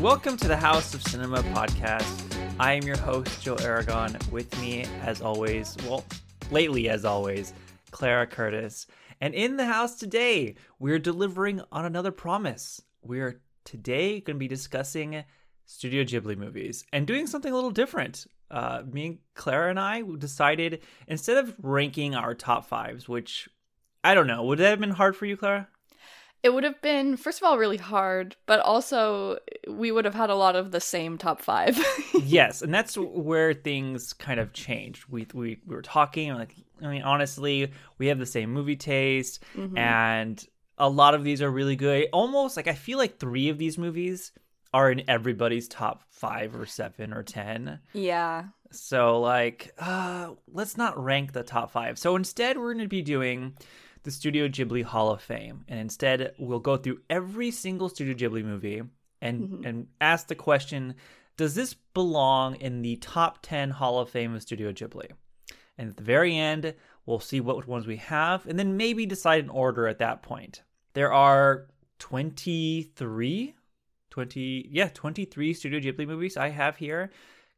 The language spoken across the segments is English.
Welcome to the House of Cinema podcast. I am your host, Joe Aragon. With me, as always, well, lately, as always, Clara Curtis. And in the house today, we're delivering on another promise. We're today going to be discussing Studio Ghibli movies and doing something a little different. Uh, me and Clara and I decided instead of ranking our top fives, which I don't know, would that have been hard for you, Clara? It would have been, first of all, really hard, but also we would have had a lot of the same top five. yes, and that's where things kind of changed. We we, we were talking, like, I mean, honestly, we have the same movie taste, mm-hmm. and a lot of these are really good. Almost like I feel like three of these movies are in everybody's top five or seven or ten. Yeah. So like, uh, let's not rank the top five. So instead, we're going to be doing the Studio Ghibli Hall of Fame, and instead we'll go through every single Studio Ghibli movie and mm-hmm. and ask the question: Does this belong in the top ten Hall of Fame of Studio Ghibli? And at the very end, we'll see what ones we have, and then maybe decide an order at that point. There are 23, 20, yeah, 23 Studio Ghibli movies I have here.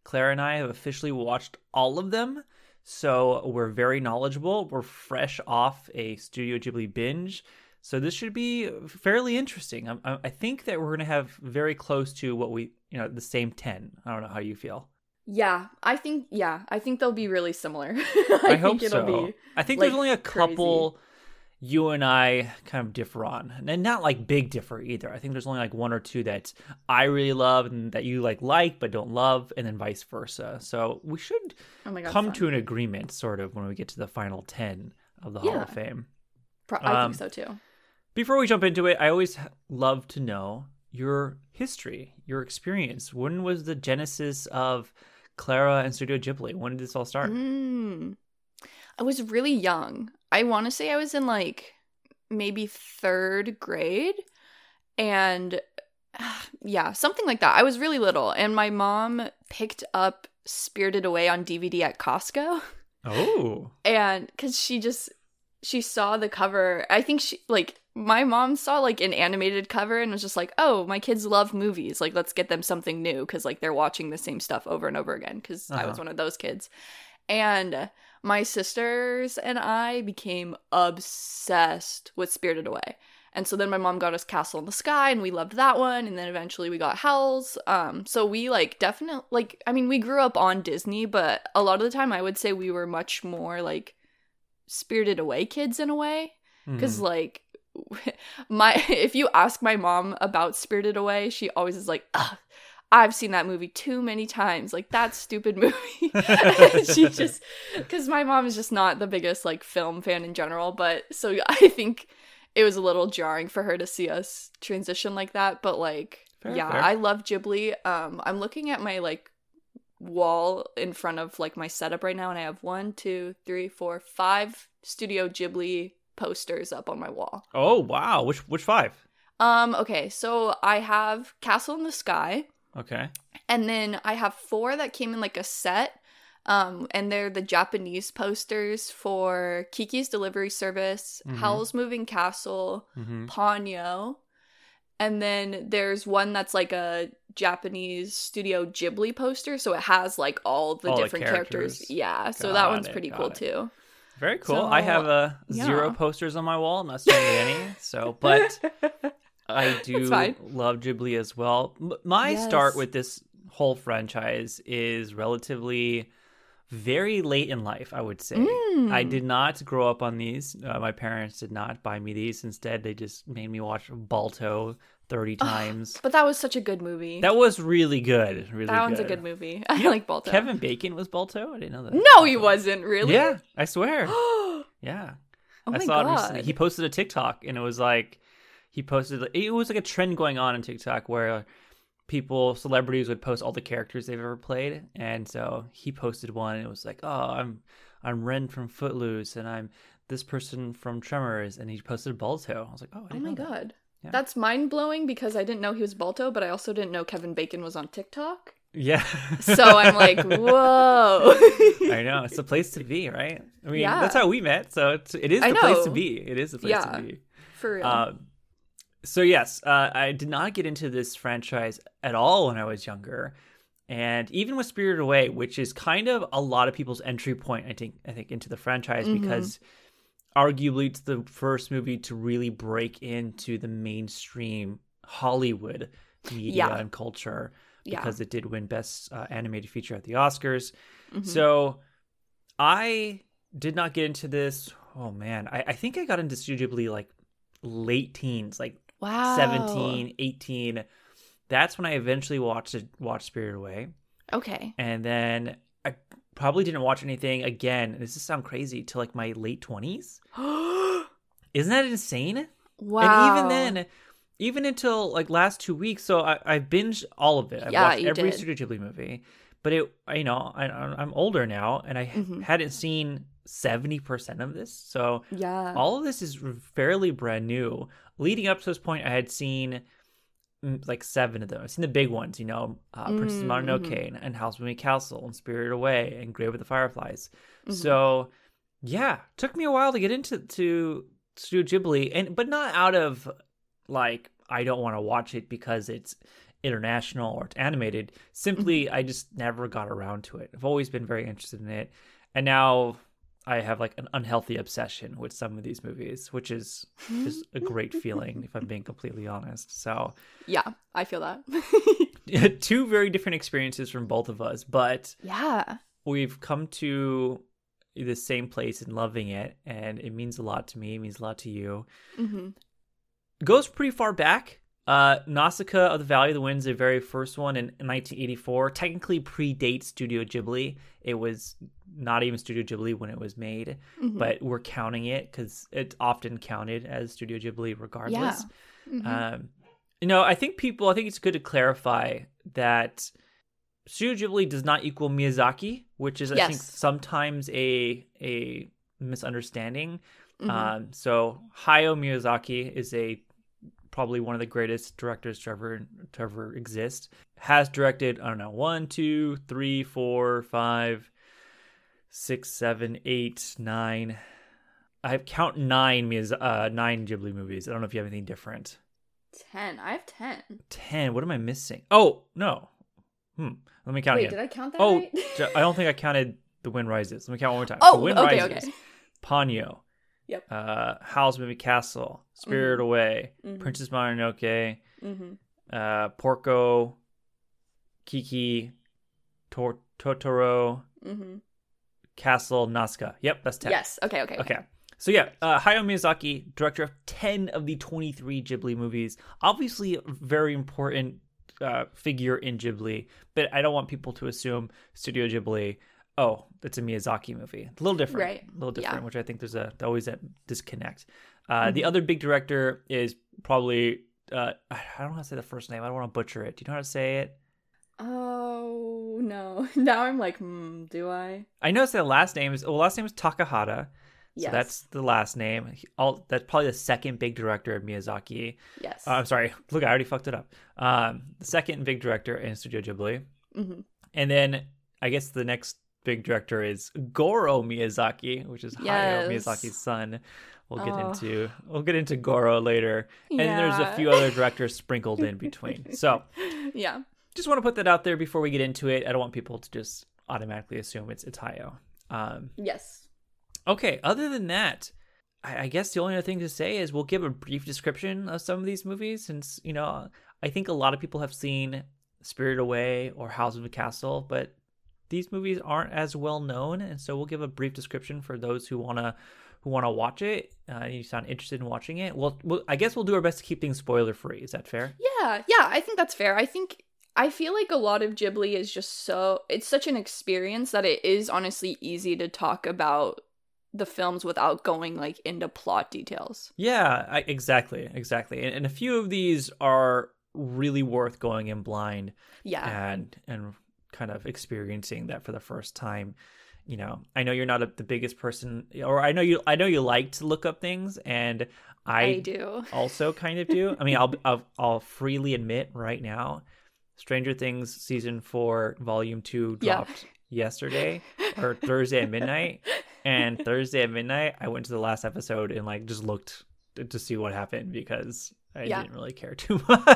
Claire and I have officially watched all of them. So we're very knowledgeable. We're fresh off a Studio Ghibli binge. So this should be fairly interesting. I, I think that we're going to have very close to what we, you know, the same 10. I don't know how you feel. Yeah, I think, yeah, I think they'll be really similar. I, I hope so. I think like, there's only a couple. Crazy you and I kind of differ on, and not like big differ either. I think there's only like one or two that I really love and that you like like but don't love, and then vice versa. So we should oh God, come fun. to an agreement, sort of, when we get to the final ten of the yeah. Hall of Fame. Pro- I um, think so too. Before we jump into it, I always love to know your history, your experience. When was the genesis of Clara and Studio Ghibli? When did this all start? Mm. I was really young. I want to say I was in like maybe third grade. And yeah, something like that. I was really little. And my mom picked up Spirited Away on DVD at Costco. Oh. and because she just, she saw the cover. I think she, like, my mom saw like an animated cover and was just like, oh, my kids love movies. Like, let's get them something new because like they're watching the same stuff over and over again because uh-huh. I was uh-huh. one of those kids. And my sisters and I became obsessed with Spirited Away. And so then my mom got us Castle in the Sky and we loved that one and then eventually we got Howl's. Um so we like definitely like I mean we grew up on Disney, but a lot of the time I would say we were much more like Spirited Away kids in a way cuz mm. like my if you ask my mom about Spirited Away, she always is like, I've seen that movie too many times. Like that stupid movie. she just cuz my mom is just not the biggest like film fan in general, but so I think it was a little jarring for her to see us transition like that, but like fair, yeah, fair. I love Ghibli. Um I'm looking at my like wall in front of like my setup right now and I have one, two, three, four, five Studio Ghibli posters up on my wall. Oh wow. Which which five? Um okay, so I have Castle in the Sky. Okay. And then I have four that came in like a set. Um, and they're the Japanese posters for Kiki's Delivery Service, mm-hmm. Howl's Moving Castle, mm-hmm. Ponyo. And then there's one that's like a Japanese Studio Ghibli poster, so it has like all the all different the characters. characters. Yeah, got so that one's it, pretty cool it. too. Very cool. So, I have uh, zero posters on my wall, not seeing any. So, but I do love Ghibli as well. My yes. start with this whole franchise is relatively very late in life, I would say. Mm. I did not grow up on these. Uh, my parents did not buy me these. Instead, they just made me watch Balto 30 times. but that was such a good movie. That was really good. Really That one's good. a good movie. I like Balto. Kevin Bacon was Balto? I didn't know that. No, he wasn't, really? Yeah, I swear. yeah. Oh I saw God. it recently. He posted a TikTok and it was like he posted it was like a trend going on in TikTok where people celebrities would post all the characters they've ever played and so he posted one and it was like oh i'm i'm ren from footloose and i'm this person from tremors and he posted balto i was like oh oh my god yeah. that's mind-blowing because i didn't know he was balto but i also didn't know kevin bacon was on tiktok yeah. so I'm like, whoa. I know. It's a place to be, right? I mean, yeah. that's how we met. So it's, it is the place to be. It is the place yeah, to be. For real. Uh, So yes, uh, I did not get into this franchise at all when I was younger, and even with Spirited Away, which is kind of a lot of people's entry point, I think, I think into the franchise Mhm. because arguably it's the first movie to really break into the mainstream Hollywood media Yeah. and culture Yeah. because it did win Best uh, Animated Feature at the Oscars. Mhm. So I did not get into this. Oh man, I, I think I got into Studio Ghibli like late teens, like wow. 17, 18. That's when I eventually watched it, watched Spirit Away. Okay. And then I probably didn't watch anything again. This is sound crazy till like my late 20s. Isn't that insane? Wow. And even then, even until like last two weeks, so I, I binged all of it. I Yeah, watched every did. Studio Ghibli movie, but it, you know, I, I'm older now, and I Mhm. hadn't seen seventy percent of this. So Yeah. all of this is fairly brand new. Leading up to this point, I had seen mm, like seven of them. I've seen the big ones, you know, uh, Princess Mm, Mononoke and, and Howl's Moving Castle and Spirited Away and Grave with the Fireflies. Mhm. So yeah, took me a while to get into to Studio Ghibli, and but not out of like I don't want to watch it because it's international or it's animated. Simply, I just never got around to it. I've always been very interested in it, and now I have like an unhealthy obsession with some of these movies, which is just a great feeling if I'm being completely honest. So yeah, I feel that. two very different experiences from both of us, but yeah. we've come to the same place in loving it and it means a lot to me it means a lot to you hmm goes pretty far back uh nausicaa of the valley of the winds the very first one in, in 1984 technically predates studio ghibli it was not even studio ghibli when it was made hmm but we're counting it because it's often counted as studio ghibli regardless Mhm. um, you know, I think people. I think it's good to clarify that Studio Ghibli does not equal Miyazaki, which is I think sometimes a a misunderstanding. Mhm. Um, so Hayao Miyazaki is a probably one of the greatest directors to ever to ever exist. Has directed I don't know one, two, three, four, five, six, seven, eight, nine. I have count nine Miyaz- uh, nine Ghibli movies. I don't know if you have anything different. ten. I have ten. Ten. What am I missing? Oh no. Hmm. Let me count Wait, again. did I count that oh, right? I don't think I counted The Wind Rises. Let me count one more time. oh, the Wind okay, Rises, okay. Ponyo, Yep. uh, Howl's Moving Castle, Spirit Away, Mhm. Princess Mononoke, hmm uh, Porco, Kiki, Tor- Totoro, hmm Castle, Nausicaa. Yep, that's ten. Yes. Okay. Okay. Okay. So yeah, uh, Hayao Miyazaki, director of ten of the twenty-three Ghibli movies, obviously a very important uh, figure in Ghibli. But I don't want people to assume Studio Ghibli. Oh, it's a Miyazaki movie. A little different, Right. A little different, Yeah. which I think there's a always a disconnect. Uh, The Mhm. other big director is probably uh, I don't know how to say the first name. I don't want to butcher it. Do you know how to say it? Oh no! Now I'm like, hmm, do I? I know it's the last name is well, last name is Takahata. So Yes. that's the last name. All that's probably the second big director of Miyazaki. yes. Uh, I'm sorry. Look, I already fucked it up. Um, the second big director in Studio Ghibli, hmm and then I guess the next big director is Goro Miyazaki, which is Hayao Miyazaki's son. We'll get Oh. into we'll get into Goro later, and then there's a few other directors sprinkled in between. So yeah. just want to put that out there before we get into it. I don't want people to just automatically assume it's it's Hayao. Um, Yes. Okay, other than that, I, I guess the only other thing to say is we'll give a brief description of some of these movies since, you know, I think a lot of people have seen Spirit Away or House of the Castle, but these movies aren't as well known, and so we'll give a brief description for those who wanna who wanna watch it. Uh, you sound interested in watching it. Well, we'll, I guess we'll do our best to keep things spoiler free. Is that fair? Yeah. Yeah. I think that's fair. I think I feel like a lot of Ghibli is just so it's such an experience that it is honestly easy to talk about the films without going like into plot details. Yeah, I, exactly, exactly. And, and a few of these are really worth going in blind. Yeah. and and kind of experiencing that for the first time you know i know you're not a, the biggest person or i know you i know you like to look up things and i, I do. also kind of do i mean I'll, I'll i'll freely admit right now stranger things season 4 volume 2 Yeah. dropped yesterday or thursday at midnight and thursday at midnight i went to the last episode and like just looked to, to see what happened because I Yeah. didn't really care too much.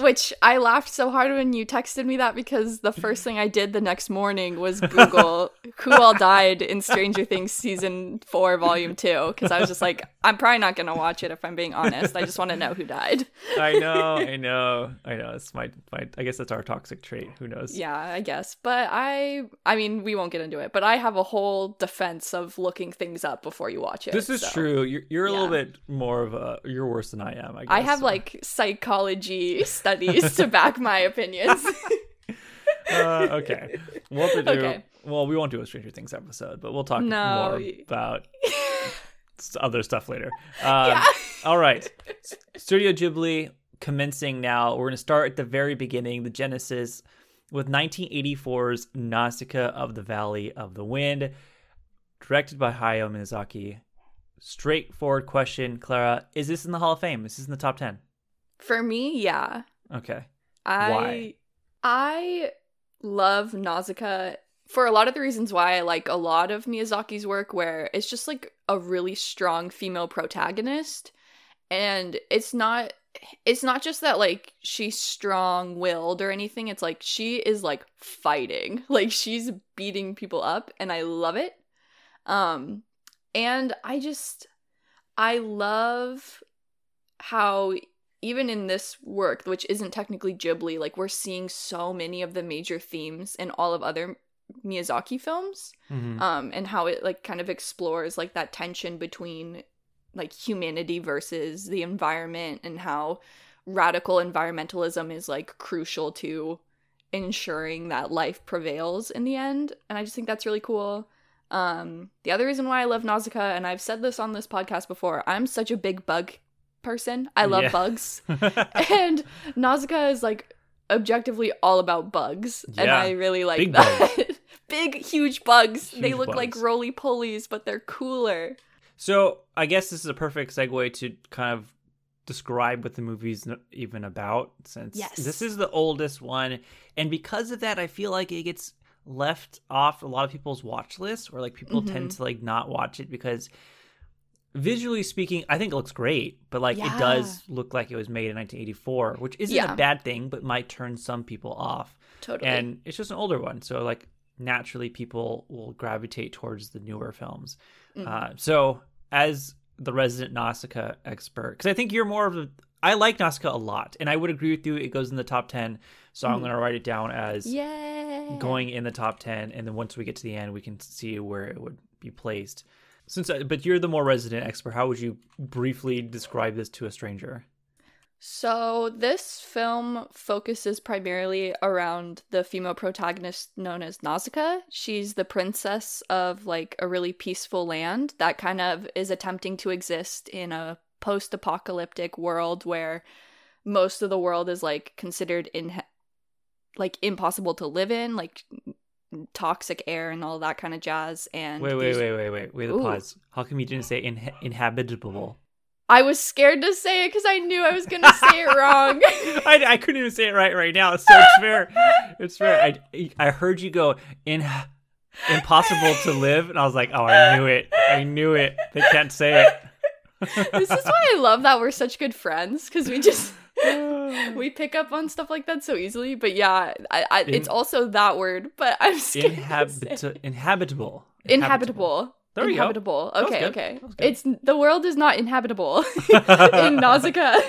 Which I laughed so hard when you texted me that because the first thing I did the next morning was Google who all died in Stranger Things season four, volume two. Because I was just like, I'm probably not going to watch it if I'm being honest. I just want to know who died. I know, I know, I know. It's my, my. I guess that's our toxic trait. Who knows? Yeah, I guess. But I, I mean, we won't get into it. But I have a whole defense of looking things up before you watch it. This is so. true. You're, you're a Yeah. little bit more of a. You're worse than I am. I, guess, I have so. like psychology studies to back my opinions. Uh, okay. We'll to do. Okay. Well, we won't do a Stranger Things episode, but we'll talk No. more about other stuff later. Um, Yeah. All right. Studio Ghibli commencing now. We're going to start at the very beginning, the Genesis, with 1984's Nausicaa of the Valley of the Wind, directed by Hayao Miyazaki. Straightforward question, Clara. Is this in the Hall of Fame? Is this in the top 10? For me, yeah. Okay. I Why? I love Nausicaa for a lot of the reasons why I like a lot of Miyazaki's work where it's just like a really strong female protagonist and it's not it's not just that like she's strong-willed or anything it's like she is like fighting like she's beating people up and I love it um and I just I love how even in this work, which isn't technically Ghibli, like we're seeing so many of the major themes in all of other Miyazaki films, Mhm. um, and how it like kind of explores like that tension between like humanity versus the environment, and how radical environmentalism is like crucial to ensuring that life prevails in the end. And I just think that's really cool. Um, the other reason why I love Nausicaa, and I've said this on this podcast before, I'm such a big bug person. I love Yeah. bugs. and Nausicaa is like objectively all about bugs. And I really like Big that. Big, huge bugs. they Huge look like roly polies, but they're cooler. So I guess this is a perfect segue to kind of describe what the movie's even about, since Yes. this is the oldest one, and because of that, I feel like it gets left off a lot of people's watch lists, or like people tend Mhm. to like not watch it because visually speaking, I think it looks great, but like it does look like it was made in 1984, which isn't Yeah. a bad thing, but might turn some people off Totally. and it's just an older one so like naturally people will gravitate towards the newer films Mhm. uh, so as the resident nausicaa expert because i think you're more of a i like nausicaa a lot and i would agree with you it goes in the top 10 so i'm Mhm. going to write it down as yeah. going in the top 10 and then once we get to the end we can see where it would be placed since but you're the more resident expert how would you briefly describe this to a stranger So, this film focuses primarily around the female protagonist known as Nausicaa. She's the princess of like a really peaceful land that kind of is attempting to exist in a post apocalyptic world where most of the world is like considered in like impossible to live in, like toxic air and all that kind of jazz. And wait wait wait wait wait wait Ooh. pause how come you didn't say in- inhabitable I was scared to say it because I knew I was going to say it wrong. I, I couldn't even say it right right now. So it's fair. It's fair. I I heard you go in impossible to live, and I was like, oh, I knew it. I knew it. They can't say it. this is why I love that we're such good friends because we just. we pick up on stuff like that so easily. But yeah, I, I, it's also that word, but I'm scared. Inhabit- inhabitable. Inhabitable. There we inhabitable. Was Okay, okay. That was good. It's the world is not inhabitable in Nausicaa.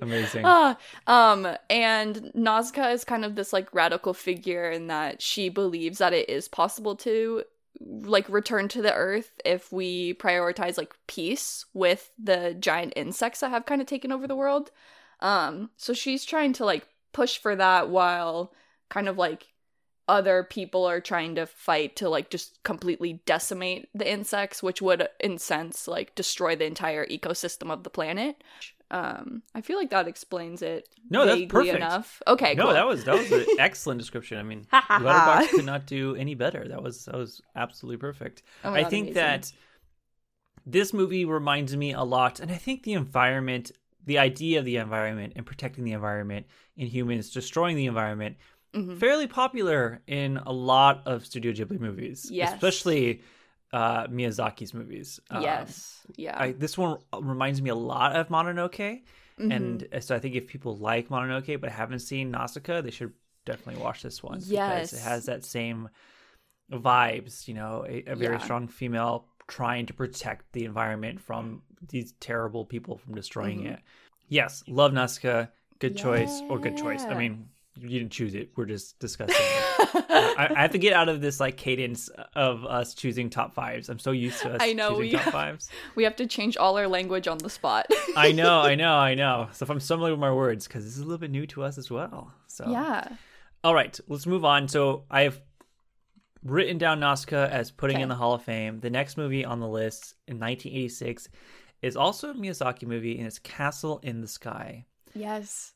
Amazing. Ah, um, and Nausicaa is kind of this like radical figure in that she believes that it is possible to like return to the earth if we prioritize like peace with the giant insects that have kind of taken over the world. Um, so she's trying to like push for that while kind of like other people are trying to fight to like just completely decimate the insects, which would in sense like destroy the entire ecosystem of the planet. Um, I feel like that explains it. No, that's perfect. enough. Okay, no, cool. that was that was an excellent description. I mean. Letterboxd could not do any better. That was that was absolutely perfect. Oh my I think amazing. that this movie reminds me a lot, and I think the environment, the idea of the environment and protecting the environment in humans, destroying the environment, Mhm. fairly popular in a lot of Studio Ghibli movies. Yes. Especially uh, Miyazaki's movies. Um, yes. Yeah. I, this one reminds me a lot of Mononoke, Mhm. and so I think if people like Mononoke but haven't seen Nausicaa, they should definitely watch this one because Yes. it has that same vibes. You know, a, a very Yeah. strong female trying to protect the environment from these terrible people from destroying Mhm. it. Yes, love Nausicaa. Good choice or good choice. I mean, you didn't choose it. We're just discussing it. I, I have to get out of this like cadence of us choosing top fives. I'm so used to us I know, choosing we- top fives. we have to change all our language on the spot. I know, I know, I know. So if I'm stumbling with my words, because this is a little bit new to us as well. So yeah. All right, let's move on. So I've written down Nausicaa as putting in the Hall of Fame. The next movie on the list in 1986 is also a Miyazaki movie, and it's Castle in the Sky. Yes.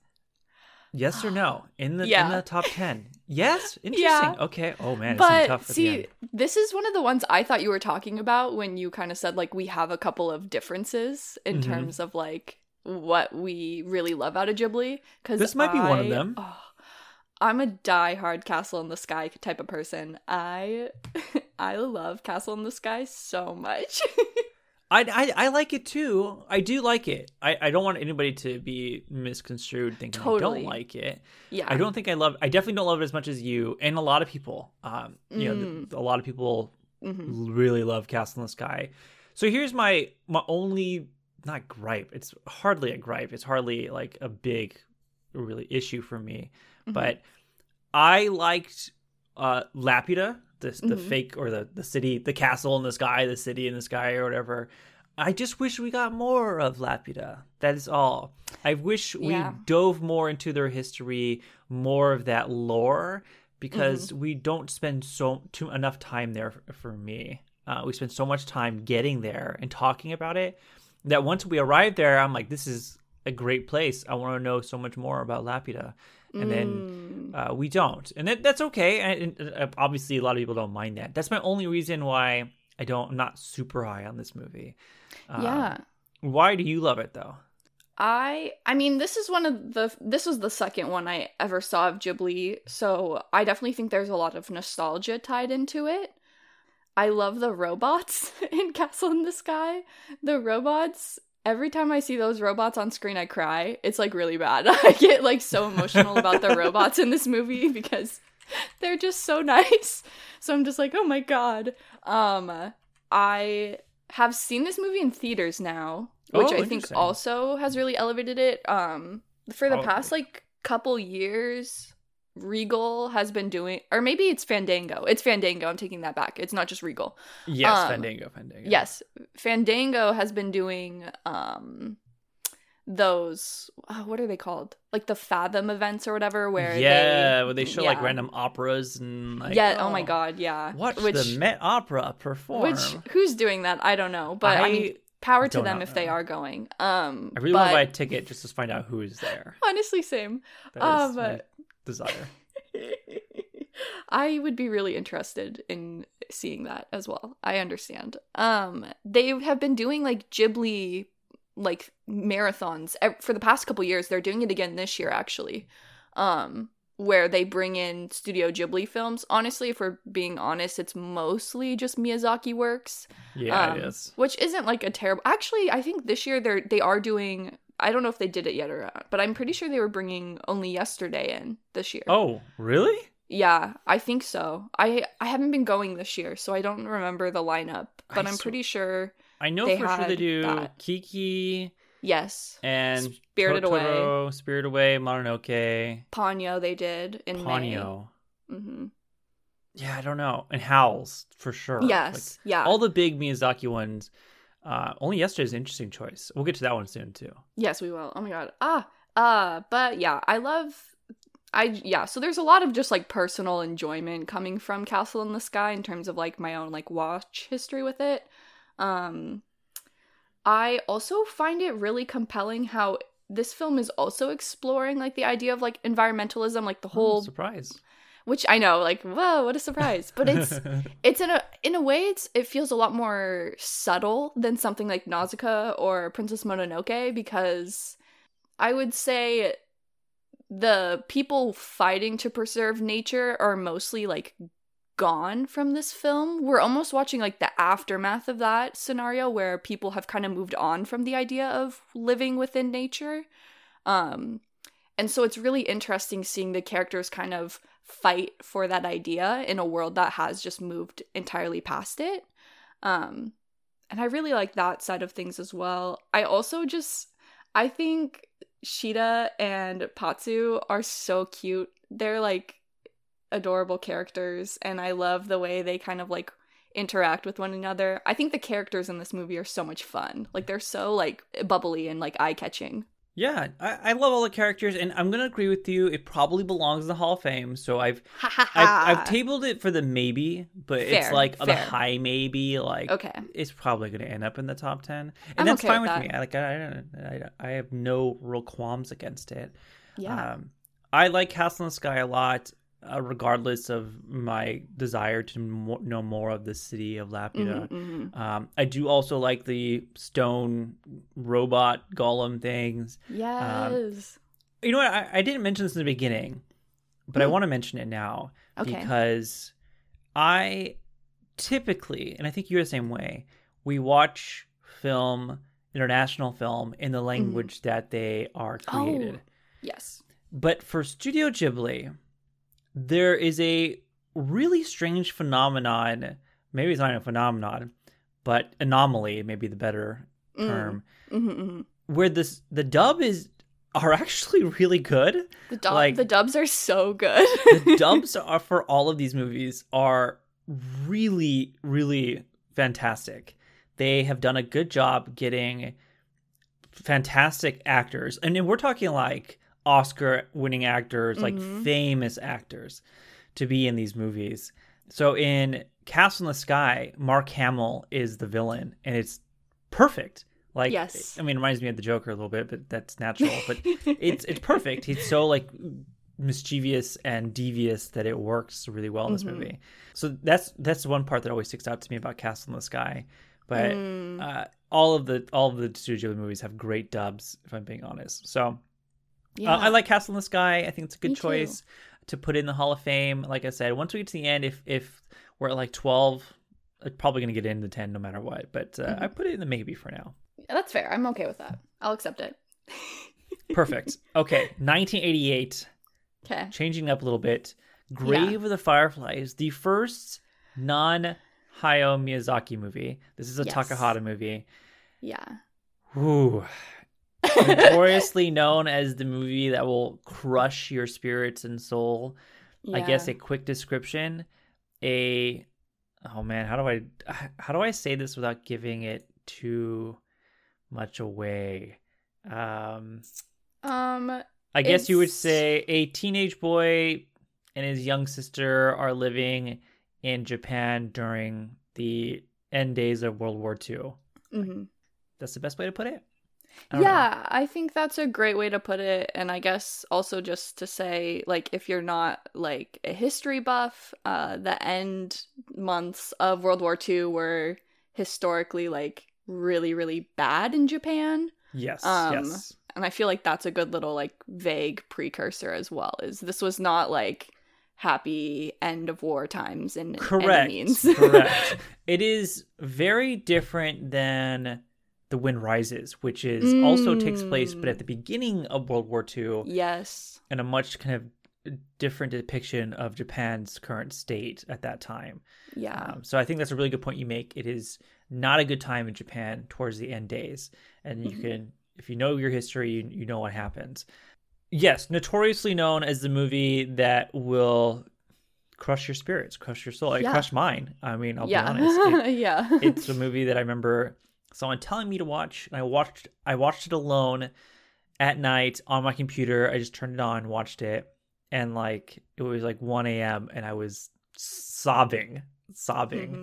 Yes or no? In the in the top ten? Yes. Interesting. Yeah. Okay. Oh man, it's gonna be But see, this is one of the ones I thought you were talking about when you kind of said like we have a couple of differences in Mhm. terms of like what we really love out of Ghibli. Because This might be one of them. I'm a die-hard Castle in the Sky type of person. I I love Castle in the Sky so much. I, I I like it too. I do like it. I, I don't want anybody to be misconstrued thinking I don't like it. yeah. I don't think I love. I definitely don't love it as much as you and a lot of people. Um, you know, Mm. a lot of people Mhm. really love Castle in the Sky. So here's my my only not gripe. It's hardly a gripe. It's hardly like a big really issue for me. Mhm. But I liked uh Laputa, the the Mhm. fake or the the city, the castle in the sky, the city in the sky or whatever. I just wish we got more of Laputa. That is all. I wish we Yeah. dove more into their history, more of that lore, because Mm-hmm. we don't spend so too enough time there for, for me. Uh, we spend so much time getting there and talking about it that once we arrive there, I'm like, this is a great place. I want to know so much more about Laputa, and then Mm. uh, we don't, and that, that's okay. And, and, uh, obviously, a lot of people don't mind that. That's my only reason why I don't. I'm not super high on this movie. Um, yeah. Why do you love it though? I I mean this is one of the this was the second one I ever saw of Ghibli, so I definitely think there's a lot of nostalgia tied into it. I love the robots in Castle in the Sky. The robots every time I see those robots on screen I cry. It's like really bad. I get like so emotional about the robots in this movie because they're just so nice. So I'm just like, "Oh my god." Um I have seen this movie in theaters now, which Oh, I think also has really elevated it. Um, for the past like couple years, Regal has been doing, or maybe it's Fandango. It's Fandango. I'm taking that back. It's not just Regal. Yes, Um, Fandango, Fandango. Yes, Fandango has been doing um those uh, what are they called? Like the Fathom events or whatever, where yeah, they, where they show like random operas and like, yeah. Oh, my god. Yeah. watch which the Met Opera perform. which who's doing that? I don't know, but I, mean, power to them not if they are going. Um, I really but want to buy a ticket just to find out who is there. honestly, same. That Um, my desire. I would be really interested in seeing that as well. I understand. Um, they have been doing like Ghibli like marathons for the past couple years. They're doing it again this year, actually. Um, where they bring in Studio Ghibli films. Honestly, if we're being honest, it's mostly just Miyazaki works. Yeah, um, it is. which isn't like a terrible. Actually, I think this year they're they are doing. I don't know if they did it yet or not, but I'm pretty sure they were bringing only yesterday in this year. Oh, really? Yeah, I think so. I I haven't been going this year, so I don't remember the lineup, but I I'm sw- pretty sure. I know They for sure they do that. Kiki Yes, and Spirited Away, Totoro, Spirit Away, Mononoke, Ponyo. They did in Ponyo. May. hmm Yeah, I don't know. And Howls for sure. Yes, yeah, all the big Miyazaki ones. Uh, only yesterday's an interesting choice. We'll get to that one soon too. yes, we will. Oh my god. Ah, uh, but yeah, I love. I yeah, so there's a lot of just like personal enjoyment coming from Castle in the Sky in terms of like my own like watch history with it. Um I also find it really compelling how this film is also exploring like the idea of like environmentalism, like the Oh, whole surprise. Which I know, like, whoa, what a surprise. But it's it's in a in a way it's it feels a lot more subtle than something like Nausicaa or Princess Mononoke because I would say the people fighting to preserve nature are mostly like gone from this film. We're almost watching like the aftermath of that scenario where people have kind of moved on from the idea of living within nature. Um and so it's really interesting seeing the characters kind of fight for that idea in a world that has just moved entirely past it. Um and I really like that side of things as well. I also just I think Sheeta and Pazu are so cute. They're like adorable characters and I love the way they kind of like interact with one another. I think the characters in this movie are so much fun. Like they're so like bubbly and like eye-catching. Yeah, I, I love all the characters, and I'm gonna agree with you. It probably belongs in the Hall of Fame. So I've I've, I've tabled it for the maybe, but Fair, it's like the high maybe. Like Okay. it's probably gonna end up in the top ten, and I'm that's okay fine with with that. me. I, like I, I I have no real qualms against it. Yeah. Um, I like Castle in the Sky a lot, uh, regardless of my desire to mo- know more of the city of Laputa. Mhm, mhm. Um, I do also like the stone robot golem things. Yes. You know what? I, I didn't mention this in the beginning, but I Hmm. want to mention it now okay. because I typically, and I think you're the same way, we watch film, international film, in the language that they are created. Oh. yes. But for Studio Ghibli, there is a really strange phenomenon. Maybe it's not a phenomenon, but anomaly, maybe the better Mm. term, Mhm, mhm. where this the dub is are actually really good. The, dub- Like- the dubs are so good. The dubs are for all of these movies are really, really fantastic. They have done a good job getting fantastic actors, and we're talking like Oscar-winning actors, like Mhm. famous actors, to be in these movies. So in Castle in the Sky, Mark Hamill is the villain, and it's perfect. Like, Yes. I mean, it reminds me of the Joker a little bit, but that's natural. But it's it's perfect. He's so like mischievous and devious that it works really well in this Mhm. movie. So that's that's the one part that always sticks out to me about Castle in the Sky. But Mm. uh, all of the all of the Studio movies have great dubs, if I'm being honest. So yeah. uh, I like Castle in the Sky. I think it's a good Me too. choice to put in the Hall of Fame. Like I said, once we get to the end, if if we're at like 12, it's probably going to get into 10 no matter what. But uh, Mhm. I put it in the maybe for now. That's fair. I'm okay with that. I'll accept it. Perfect. okay, 1988. Okay. changing up a little bit. Grave of the Fireflies, the first non Hayao Miyazaki movie. This is a Yes. Takahata movie. Yeah. Ooh. Notoriously known as the movie that will crush your spirits and soul. I guess a quick description. A oh man, how do I how do I say this without giving it too much away? Um Um. I guess you would say a teenage boy and his young sister are living in Japan during the end days of World War II. mhm. That's the best way to put it. I don't know. Yeah, I think that's a great way to put it. And I guess also just to say, like, if you're not like a history buff, uh, the end months of World War II were historically like really, really bad in Japan. Yes. Um, yes. And I feel like that's a good little like vague precursor as well. Is this was not like happy end of war times in any means. Correct. It is very different than The Wind Rises, which is also takes place, but Mm. at the beginning of World War II, yes. and a much kind of different depiction of Japan's current state at that time. Yeah. Um, so I think that's a really good point you make. It is not a good time in Japan towards the end days, and you Mhm. can, if you know your history, you, you know what happens. Yes, notoriously known as the movie that will crush your spirits, crush your soul. It crushed mine. I mean, I'll yeah. be honest. It- yeah. it's a movie that I remember someone telling me to watch, and I watched. I watched it alone at night on my computer. I just turned it on, watched it, and like it was like 1 a.m. and I was sobbing, sobbing.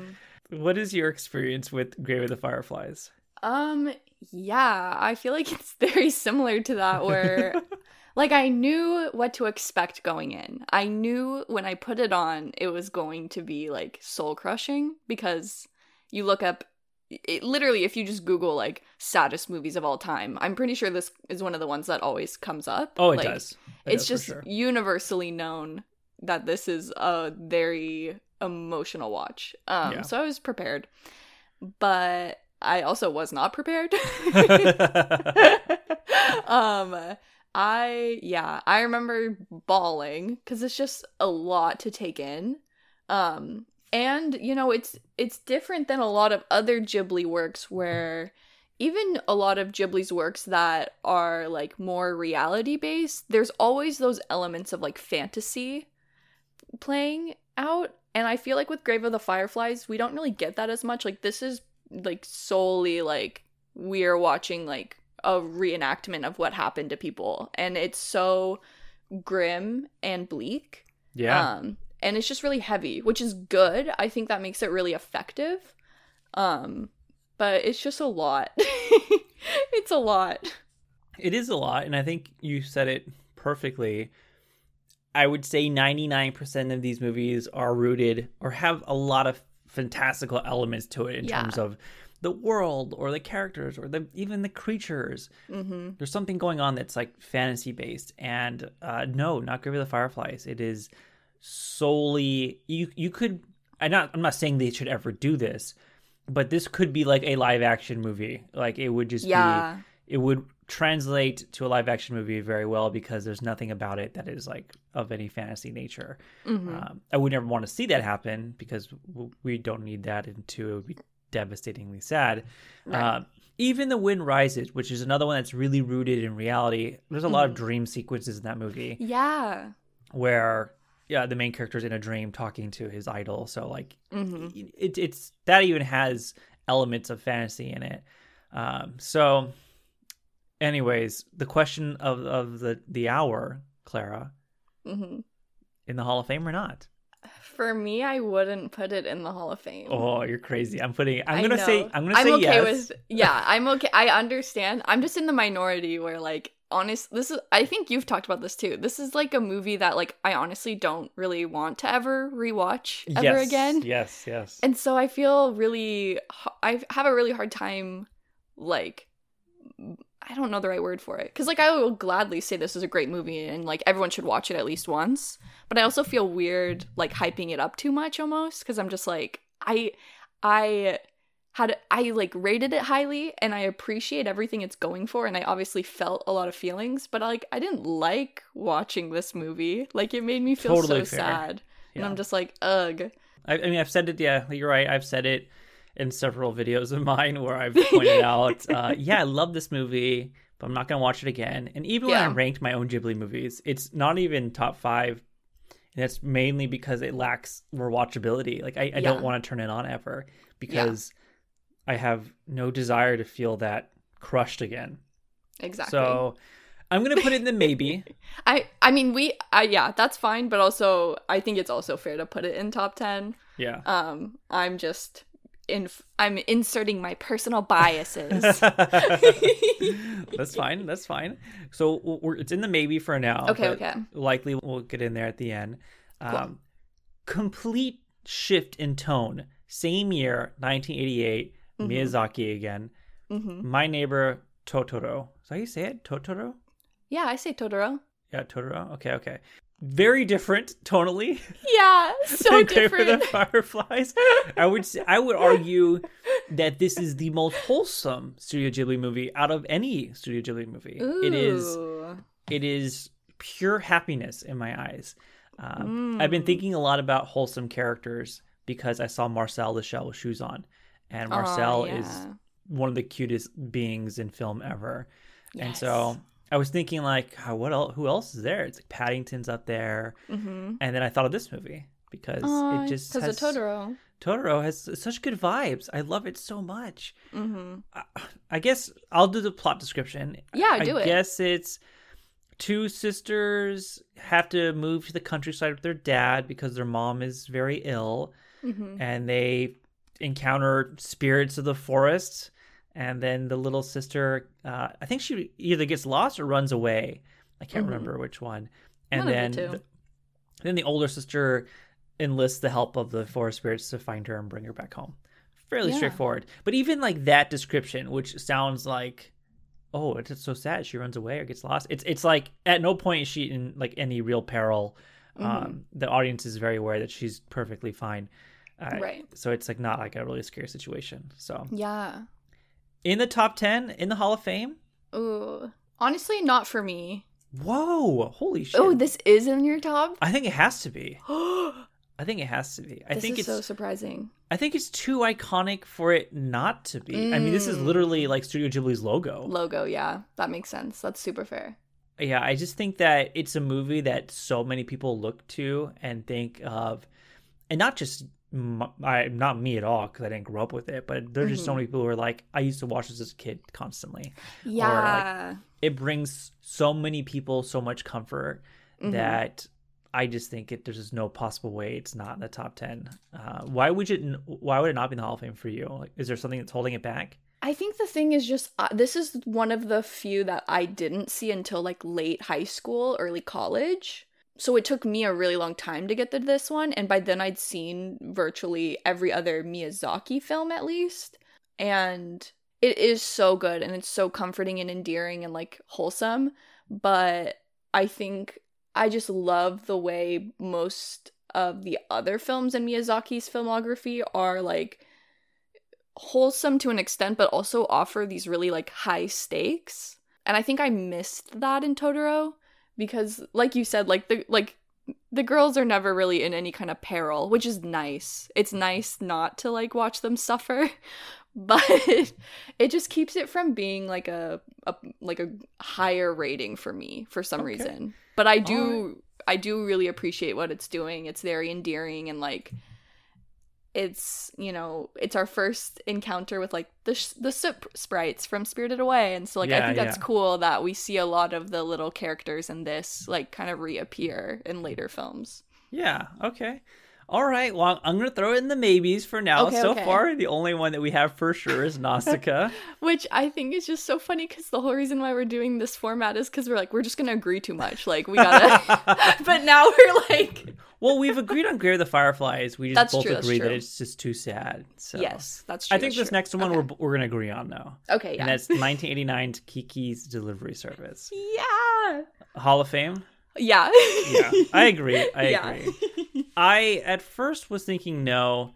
Mhm. What is your experience with Grave of the Fireflies? Um, yeah, I feel like it's very similar to that where like I knew what to expect going in. I knew when I put it on it was going to be like soul crushing because you look up it, literally if you just google like saddest movies of all time, I'm pretty sure this is one of the ones that always comes up. Oh, it Like, does. It it's does just sure. universally known that this is a very emotional watch. Um, Yeah. so I was prepared, but I also was not prepared. um, I yeah, I remember bawling because it's just a lot to take in. Um, and you know, it's it's different than a lot of other Ghibli works where even a lot of Ghibli's works that are like more reality based, there's always those elements of like fantasy playing out. And I feel like with Grave of the Fireflies, we don't really get that as much. Like this is like solely like we're watching like a reenactment of what happened to people. And it's so grim and bleak. yeah. Um, and it's just really heavy, which is good. I think that makes it really effective. Um, but it's just a lot. it's a lot. It is a lot, and I think you said it perfectly. I would say 99% of these movies are rooted or have a lot of fantastical elements to it in Yeah. terms of the world or the characters or the even the creatures. Mm-hmm. There's something going on that's like fantasy based. And uh, no, not Grave of the Fireflies. It is solely you. You could. I'm not. I'm not saying they should ever do this, but this could be like a live action movie. Like it would just be Yeah. it would translate to a live action movie very well because there's nothing about it that is like of any fantasy nature. Mm-hmm. Um, I would never want to see that happen because we don't need that, and two, it would be devastatingly sad. Right. Um, even The Wind Rises, which is another one that's really rooted in reality. There's a lot of Mhm. dream sequences in that movie yeah. where, yeah, the main character's in a dream talking to his idol. So like, Mm-hmm. it, it's that even has elements of fantasy in it. Um, so, anyways, the question of of the the hour, Clara, Mm-hmm. in the Hall of Fame or not? For me, I wouldn't put it in the Hall of Fame. Oh, you're crazy. I'm putting. I'm I gonna say. I'm gonna say okay yes. with yeah. I'm okay. I understand. I'm just in the minority where like honest. This is. I think you've talked about this too. This is like a movie that like I honestly don't really want to ever rewatch ever yes, again. Yes. Yes. And so I feel really. I have a really hard time, like. I don't know the right word for it. Because, like, I will gladly say this is a great movie and, like, everyone should watch it at least once. But I also feel weird, like, hyping it up too much almost. Because I'm just like, I. I had I like rated it highly and I appreciate everything it's going for and I obviously felt a lot of feelings but like I didn't like watching this movie like it made me feel Totally so fair. sad and I'm just like ugh I, I mean, I've said it. Yeah, you're right. I've said it in several videos of mine where I've pointed out, uh, yeah, I love this movie, but I'm not gonna watch it again. And even when I ranked my own Ghibli movies, it's not even top five. And that's mainly because it lacks rewatchability. Like I, I Yeah. don't want to turn it on ever because I have no desire to feel that crushed again. exactly So I'm gonna put it in the maybe. I I mean we I yeah that's fine but also I think it's also fair to put it in top 10 Yeah. um I'm just in I'm inserting my personal biases that's fine. That's fine. So we're, it's in the maybe for now. Okay, okay. Likely we'll get in there at the end. Um, Cool. Complete shift in tone. Same year, 1988. Mhm. Miyazaki again. hmm My neighbor Totoro. Is that how you say it? Totoro? yeah I say Totoro Yeah, Totoro. Okay, okay. Very different tonally. yeah so than Grave of different the Fireflies. I would say, I would argue that this is the most wholesome Studio Ghibli movie out of any Studio Ghibli movie. It is Ooh. it is pure happiness in my eyes. Um, I've been Mm. thinking a lot about wholesome characters because I saw Marcel the Shell with shoes on, and Marcel is yeah. one of the cutest beings in film ever. And so I was thinking like, "Ah, what else? Who else is there? It's like Paddington's up there, Mhm. and then I thought of this movie because it just because has of Totoro. Totoro has such good vibes. I love it so much. hmm I, I guess I'll do the plot description. Yeah, I do it. guess it's two sisters have to move to the countryside with their dad because their mom is very ill, hmm and they encounter spirits of the forest. And then the little sister, uh, I think she either gets lost or runs away. I can't Mhm. remember which one. And One then, the the- then the older sister enlists the help of the forest spirits to find her and bring her back home. Fairly Yeah. straightforward. But even like that description, which sounds like, oh, it's so sad. She runs away or gets lost. It's it's like at no point is she in like any real peril. Um, the audience is very aware that she's perfectly fine. Uh, Right. So it's like not like a really scary situation. So Yeah. in the top ten in the Hall of Fame. Ooh. Honestly, not for me. Whoa! Holy shit! Oh, this is in your top? I think it has to be. I think it has to be. I think is it's. so surprising. I think it's too iconic for it not to be. I mean, this is Mm. literally like Studio Ghibli's logo. Logo, yeah. That makes sense. That's super fair. yeah, I just think that it's a movie that so many people look to and think of, and not just I, not me at all because I didn't grow up with it, but there's just so Mhm. many people who are like, I used to watch this as a kid constantly. Yeah. It brings so many people so much comfort Mhm. that I just think it there's just no possible way it's not in the top ten. Uh, why would it? Why would it not be in the Hall of Fame for you? Like, is there something that's holding it back? I think the thing is just uh, this is one of the few that I didn't see until like late high school, early college. So it took me a really long time to get to this one, and by then I'd seen virtually every other Miyazaki film at least. And it is so good and it's so comforting and endearing and like wholesome, but I think I just love the way most of the other films in Miyazaki's filmography are like wholesome to an extent but also offer these really like high stakes and i think i missed that in totoro because like you said like the like the girls are never really in any kind of peril which is nice it's nice not to like watch them suffer but it just keeps it from being like a, a like a higher rating for me for some Okay. reason but i do Alright. i do really appreciate what it's doing it's very endearing and like it's you know it's our first encounter with like the sh- the sip sprites from Spirited Away, and so like I think that's yeah. cool that we see a lot of the little characters in this like kind of reappear in later films. Yeah. Okay. All right. Well, I'm gonna throw it in the maybes for now. Okay, so okay. far, the only one that we have for sure is Nausicaa. Which I think is just so funny because the whole reason why we're doing this format is because we're like we're just gonna agree too much, like we gotta. but now we're like, well, we've agreed on Grave of the Fireflies. We just That's both true, agree that it's just too sad. So yes, that's true. I think this true. next one Okay. we're we're gonna agree on though, okay, yeah, and that's 1989's Kiki's Delivery Service, yeah, Hall of Fame. yeah, Yeah, I agree. I Yeah. agree. I at first was thinking no,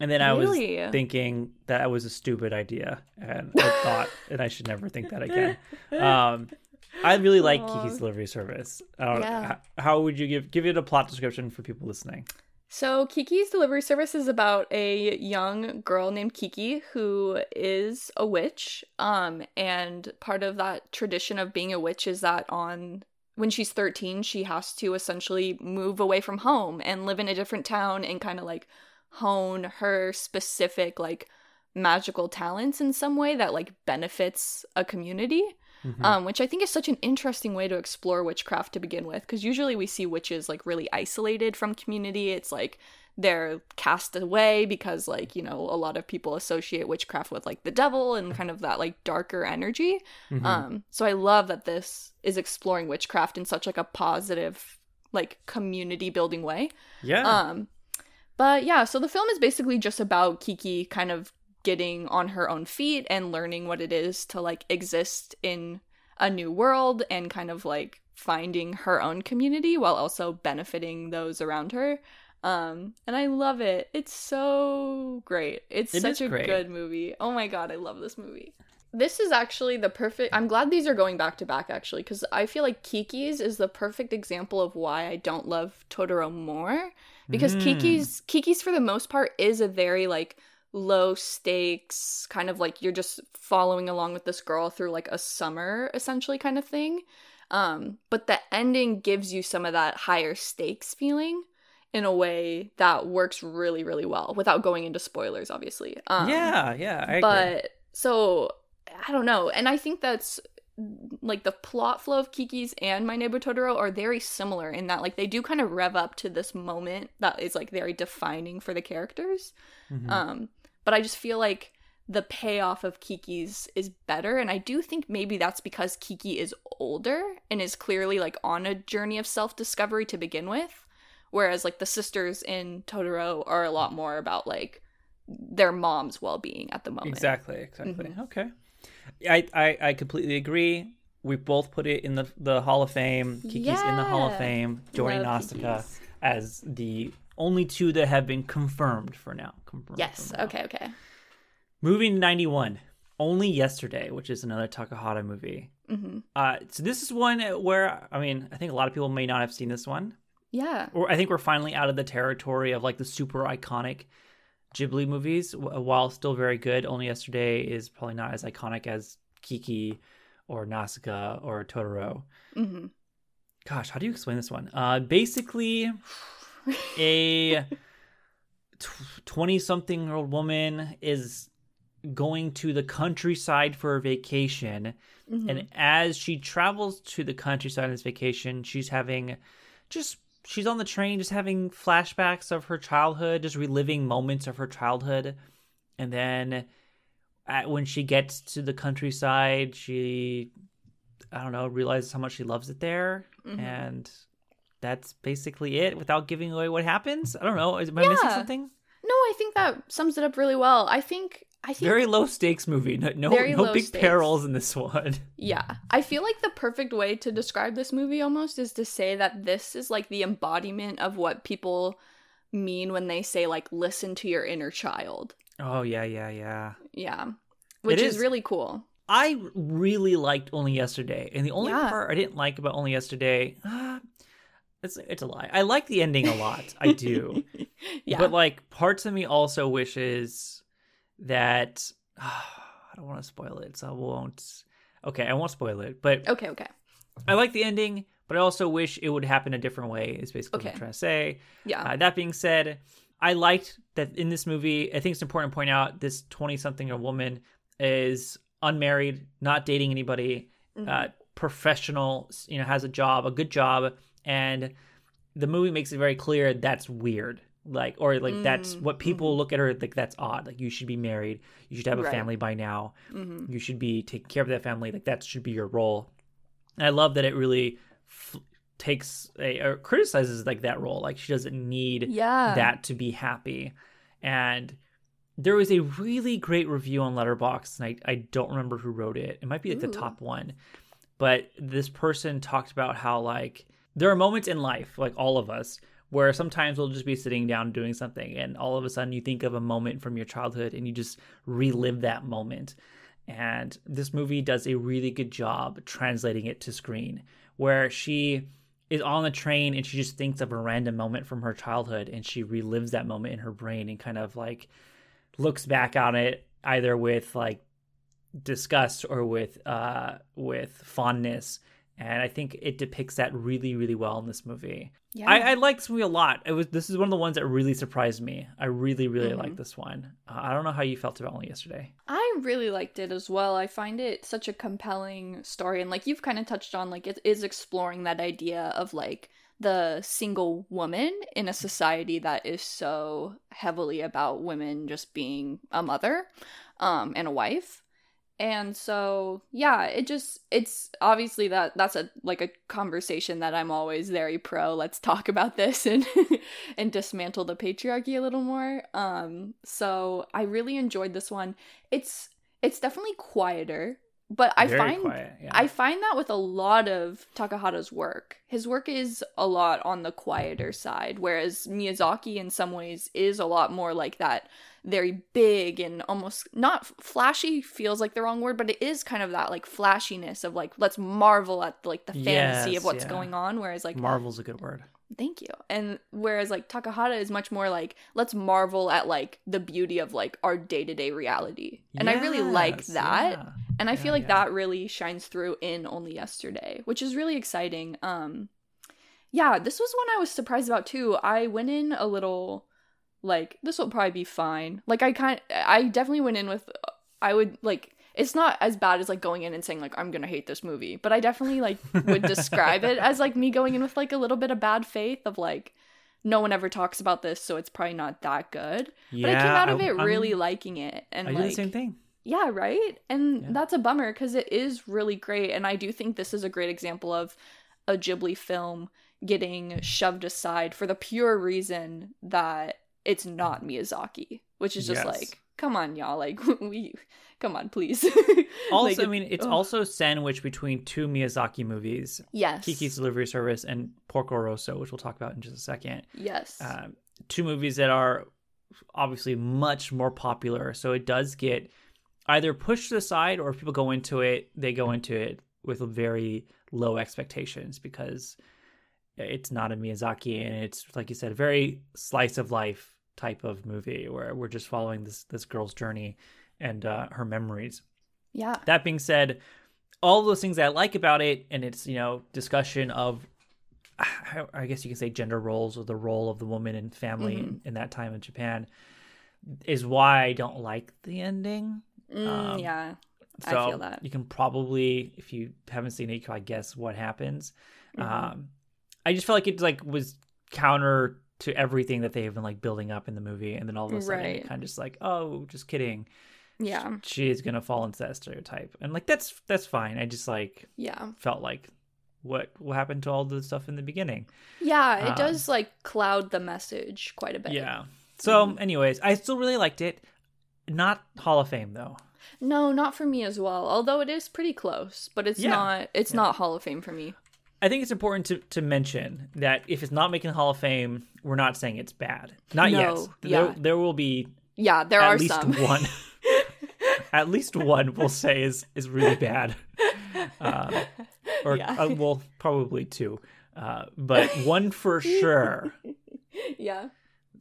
and then I Really? was thinking that was a stupid idea, and I thought, and I should never think that again. Um, I really like Aw. Kiki's delivery service. Don't, Yeah. How would you give give it a plot description for people listening? So, Kiki's Delivery Service is about a young girl named Kiki who is a witch. Um, and part of that tradition of being a witch is that on when she's 13, she has to essentially move away from home and live in a different town and kind of like hone her specific like magical talents in some way that like benefits a community Mhm. um, which I think is such an interesting way to explore witchcraft to begin with. Because usually we see witches like really isolated from community. It's like they're cast away because like you know a lot of people associate witchcraft with like the devil and kind of that like darker energy. Mhm. Um, so I love that this is exploring witchcraft in such like a positive like community building way. yeah, Um, but yeah, so the film is basically just about Kiki kind of getting on her own feet and learning what it is to like exist in a new world and kind of like finding her own community while also benefiting those around her. Um, and I love it. It's so great. It's It such a great. good movie. Oh my god, I love this movie. This is actually the perfect. I'm glad these are going back to back actually because I feel like Kiki's is the perfect example of why I don't love Totoro more because Mm. Kiki's Kiki's for the most part is a very like low stakes kind of like you're just following along with this girl through like a summer essentially kind of thing. Um but the ending gives you some of that higher stakes feeling in a way that works really really well without going into spoilers obviously. Um yeah, yeah. I agree. but so I don't know, and I think that's like the plot flow of Kiki's and My Neighbor Totoro are very similar in that like they do kind of rev up to this moment that is like very defining for the characters. Mhm. Um, but I just feel like the payoff of Kiki's is better, and I do think maybe that's because Kiki is older and is clearly like on a journey of self discovery to begin with, whereas like the sisters in Totoro are a lot more about like their mom's well being at the moment. Exactly, exactly. Mm-hmm. Okay. I, I I completely agree. We both put it in the the Hall of Fame. Kiki's in the Hall of Fame, joining Nausicaa as the only two that have been confirmed for now. Confirmed Yes. for now. Okay. Okay. Moving to 91, Only Yesterday, which is another Takahata movie. hmm Uh, so this is one where, I mean, I think a lot of people may not have seen this one. Yeah. Or I think we're finally out of the territory of like the super iconic Ghibli movies. While still very good, Only Yesterday is probably not as iconic as Kiki or Nausicaa or Totoro. hmm Gosh, how do you explain this one? Uh, basically, a 20 something year old woman is going to the countryside for a vacation. Mhm. And as she travels to the countryside on this vacation, she's having just, she's on the train, just having flashbacks of her childhood, just reliving moments of her childhood. And then at, when she gets to the countryside, she, I don't know, realizes how much she loves it there. Mhm. And that's basically it without giving away what happens. I don't know. Am I missing something? No, I think that sums it up really well. I think. I think. Very low stakes movie. No, no, no big stakes. perils in this one. Yeah. I feel like the perfect way to describe this movie almost is to say that this is like the embodiment of what people mean when they say like listen to your inner child. Oh yeah, yeah, yeah. Yeah. Which is. is. really cool. I really liked Only Yesterday, and the only Yeah. part I didn't like about Only Yesterday, uh, it's it's a lie. I like the ending a lot. I do, yeah. but like parts of me also wishes that I don't want to spoil it, so I won't. Okay, I won't spoil it, but okay, okay. I like the ending. But I also wish it would happen a different way. Is basically what I'm trying to say. Yeah. Uh, that being said, I liked that in this movie. I think it's important to point out this 20 something year woman is unmarried, not dating anybody, Mhm. uh, professional, you know, has a job, a good job. And the movie makes it very clear that's weird. Like, or like that's Mm, what people look at her like that's odd. Like, you should be married, you should have a Right. family by now, Mhm. you should be taking care of that family. Like, that should be your role. And I love that it really f- takes a, or criticizes like that role. Like, she doesn't need Yeah. that to be happy. And there was a really great review on Letterboxd and I, I don't remember who wrote it. It might be like the top one. But this person talked about how like there are moments in life, like all of us, where sometimes we'll just be sitting down doing something and all of a sudden you think of a moment from your childhood and you just relive that moment. And this movie does a really good job translating it to screen, where she is on the train and she just thinks of a random moment from her childhood and she relives that moment in her brain and kind of like looks back on it either with like disgust or with uh with fondness and i think it depicts that really really well in this movie yeah. I, I like this movie a lot it was this is one of the ones that really surprised me i really really Mhm. like this one uh, i don't know how you felt about only yesterday I really liked it as well. I find it such a compelling story and like you've kind of touched on like it is exploring that idea of like the single woman in a society that is so heavily about women just being a mother um and a wife. And so yeah, it just it's obviously that that's a like a conversation that I'm always very pro. Let's talk about this and and dismantle the patriarchy a little more. Um so I really enjoyed this one. It's it's definitely quieter, but I Very find quiet yeah I find that with a lot of Takahata's work. His work is a lot on the quieter side, whereas Miyazaki, in some ways, is a lot more like that very big and almost not flashy feels like the wrong word, but it is kind of that like flashiness of like, let's marvel at like the fantasy Yes, of what's yeah. going on. Whereas like, marvel's a good word thank you. And whereas like Takahata is much more like, let's marvel at like the beauty of like our day to day reality. And I really like that. yeah. And I Yeah, feel like yeah. that really shines through in Only Yesterday, which is really exciting. Um yeah, this was one I was surprised about too. I went in a little like this will probably be fine. Like I kind I definitely went in with I would like it's not as bad as like going in and saying like I'm going to hate this movie, but I definitely like would describe it as like me going in with like a little bit of bad faith of like no one ever talks about this, so it's probably not that good. but I came out of it I'm- really liking it and i like do the same thing yeah, right? And Yeah. that's a bummer because it is really great. And I do think this is a great example of a Ghibli film getting shoved aside for the pure reason that it's not Miyazaki, which is just Yes. like come on, y'all. Like we, come on, please. Also, Like, I mean, it's ugh. also sandwiched between two Miyazaki movies, yes, Kiki's Delivery Service and Porco Rosso, which we'll talk about in just a second. Yes. Um, two movies that are obviously much more popular, so it does get either pushed the or if people go into it, they go into it with very low expectations because it's not a Miyazaki, and it's like you said, a very slice of life type of movie where we're just following this this girl's journey and uh, her memories. yeah. That being said, all those things I like about it, and its you know discussion of, I guess you can say gender roles or the role of the woman in family in, in that time in Japan, is why I don't like the ending. Mm, um, yeah. So I feel that. you can probably, if you haven't seen it, you can guess what happens. Um, I just felt like it like was counter to everything that they've been like building up in the movie, and then all of a sudden, Right. kind of just like, oh, just kidding Yeah. she is gonna fall into that stereotype and like that's that's fine i just like Yeah. felt like what what happened to all the stuff in the beginning Yeah. It Um, does like cloud the message quite a bit. yeah so Mm-hmm. anyways i still really liked it not hall of fame though No, not for me as well. Although it is pretty close, but it's Yeah. not. It's Yeah. not Hall of Fame for me. i think it's important to to mention that if it's not making the hall of fame we're not saying it's bad not No, yet there, yeah. there will be Yeah, there at are least some. one at least one we'll say is is really bad uh, or Yeah. uh, well probably two uh, but one for sure yeah.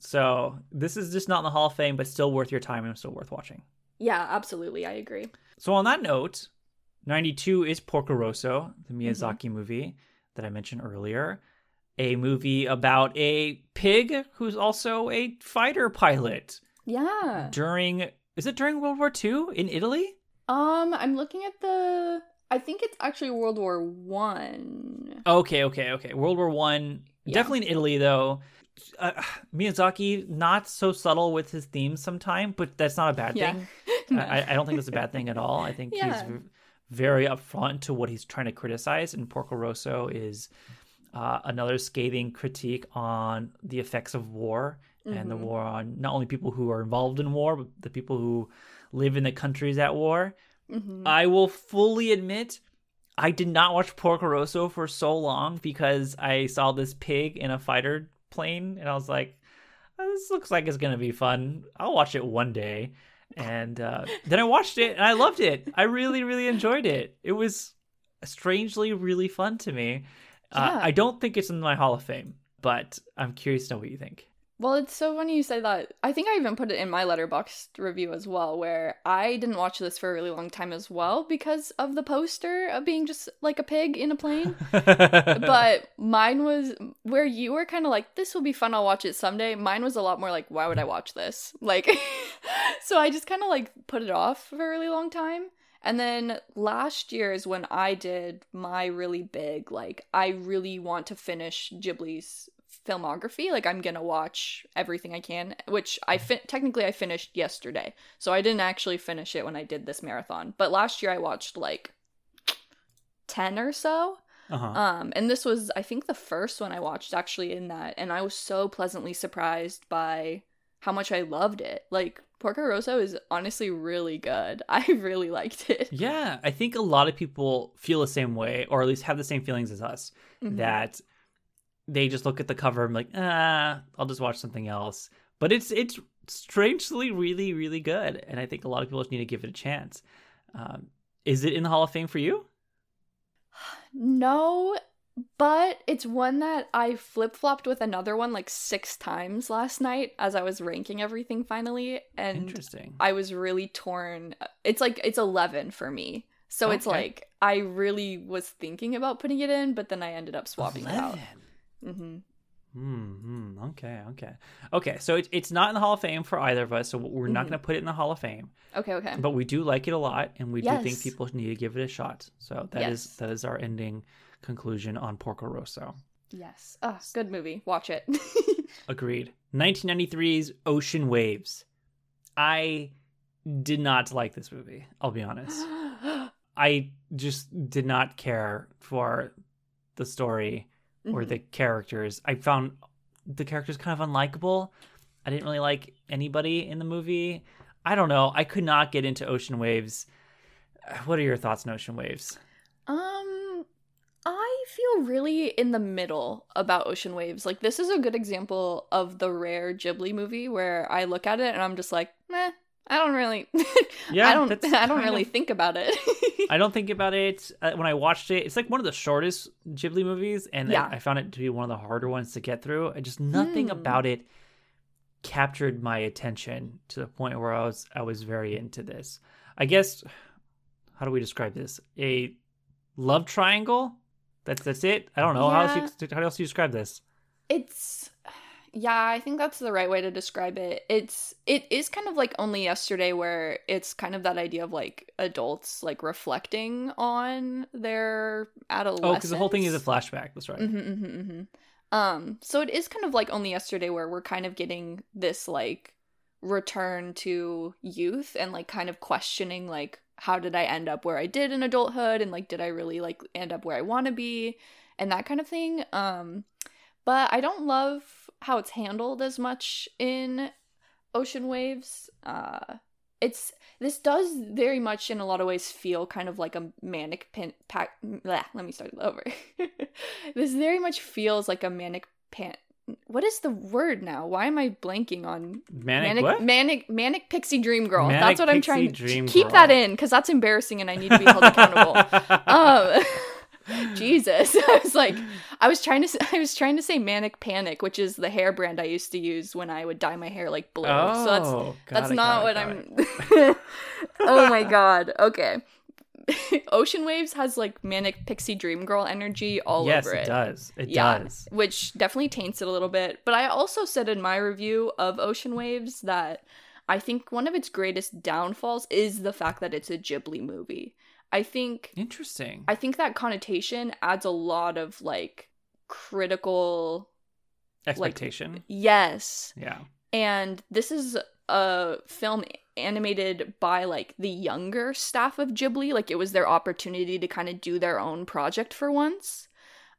So this is just not in the Hall of Fame, but still worth your time and still worth watching. Yeah, absolutely. I agree. So on that note, 92 is Porco Rosso, the Miyazaki movie that I mentioned earlier. A movie about a pig who's also a fighter pilot Yeah. during is it during World War II in Italy? Um, I'm looking at the. I think it's actually World War One. Okay, okay, okay. World War One, Yeah. definitely in Italy though. Uh, Miyazaki not so subtle with his themes sometimes, but that's not a bad Yeah. thing. I, I don't think that's a bad thing at all. I think Yeah. he's v- very upfront to what he's trying to criticize, and Porco Rosso is uh, another scathing critique on the effects of war and the Mhm. war on not only people who are involved in war, but the people who live in the countries at war. Mhm. I will fully admit I did not watch Porco Rosso for so long because I saw this pig in a fighter plane and I was like, "Oh, this looks like it's gonna be fun. I'll watch it one day. And uh, then I watched it and I loved it. I really, really enjoyed it. It was strangely really fun to me. Uh, Yeah. I don't think it's in my Hall of Fame, but I'm curious to know what you think. Well, it's so funny you say that. I think I even put it in my Letterboxd review as well, where I didn't watch this for a really long time as well because of the poster of being just like a pig in a plane. but mine was where you were kind of like, this will be fun, I'll watch it someday. Mine was a lot more like, why would I watch this? Like, so I just kind of like put it off for a really long time. And then last year is when I did my really big, like, I really want to finish Ghibli's filmography. Like, I'm gonna watch everything I can, which I fin- technically I finished yesterday. So I didn't actually finish it when I did this marathon. But last year I watched like 10 or so. uh-huh. Um, and this was, I think, the first one I watched actually in that, and I was so pleasantly surprised by how much I loved it. Like, Porco Rosso is honestly really good. I really liked it. Yeah, I think a lot of people feel the same way, or at least have the same feelings as us. Mhm. That they just look at the cover and like, ah, I'll just watch something else. But it's it's strangely really really good, and I think a lot of people just need to give it a chance. Um, is it in the Hall of Fame for you? No, but it's one that I flip flopped with another one like six times last night as I was ranking everything finally, and Interesting. I was really torn. It's like it's 11 for me. So it's like I really was thinking about putting it in, but then I ended up swapping it out. Hmm Hmm. Okay. Okay. Okay. So it, it's not in the Hall of Fame for either of us. So we're not Mhm. going to put it in the Hall of Fame. Okay, okay. but we do like it a lot and we do think people need to give it a shot so that is Yes. that is our ending conclusion on porco rosso Yes. Oh, good movie. Watch it. agreed 1993's ocean waves i did not like this movie i'll be honest i just did not care for the story or Mhm. the characters i found the characters kind of unlikable i didn't really like anybody in the movie I don't know. I could not get into Ocean Waves. What are your thoughts on Ocean Waves? Um, I feel really in the middle about Ocean Waves. Like this is a good example of the rare Ghibli movie where I look at it and I'm just like, meh. I don't really. Yeah, I don't. I don't really of- think about it. I don't think about it uh, when I watched it. It's like one of the shortest Ghibli movies, and I- Yeah. I, found it to be one of the harder ones to get through. I just nothing Hmm. about it captured my attention to the point where I was I was very into this. I guess how do we describe this? A love triangle. That's that's it. I don't know how else you, how else you describe this. it's yeah i think that's the right way to describe it it's it is kind of like only yesterday where it's kind of that idea of like adults like reflecting on their adolescence Oh, because the whole thing is a flashback. That's right. hmm hmm hmm um so it is kind of like only yesterday where we're kind of getting this like return to youth and like kind of questioning like how did i end up where i did in adulthood and like did i really like end up where i want to be and that kind of thing um but i don't love how it's handled as much in ocean waves. Uh it's this does very much in a lot of ways feel kind of like a manic pin pack bleh, let me start over. This very much feels like a manic pan what is the word now? Why am i blanking on Manic, manic manic manic pixie dream girl. Manic that's what i'm trying to Dream keep Girl. that in because that's embarrassing and i need to be held accountable. Um jesus i was like i was trying to s- i was trying to say manic panic which is the hair brand i used to use when i would dye my hair like blue so that's Oh, got that's it, not got what it, got it. i'm oh my god okay ocean waves has like manic pixie dream girl energy all yes, over it Yes, it does. It yeah, does. which definitely taints it a little bit. But I also said in my review of Ocean Waves that I think one of its greatest downfalls is the fact that it's a Ghibli movie. I think Interesting. I think that connotation adds a lot of like critical Expectation. yes. yeah. And this is a film animated by like the younger staff of Ghibli. Like it was their opportunity to kind of do their own project for once.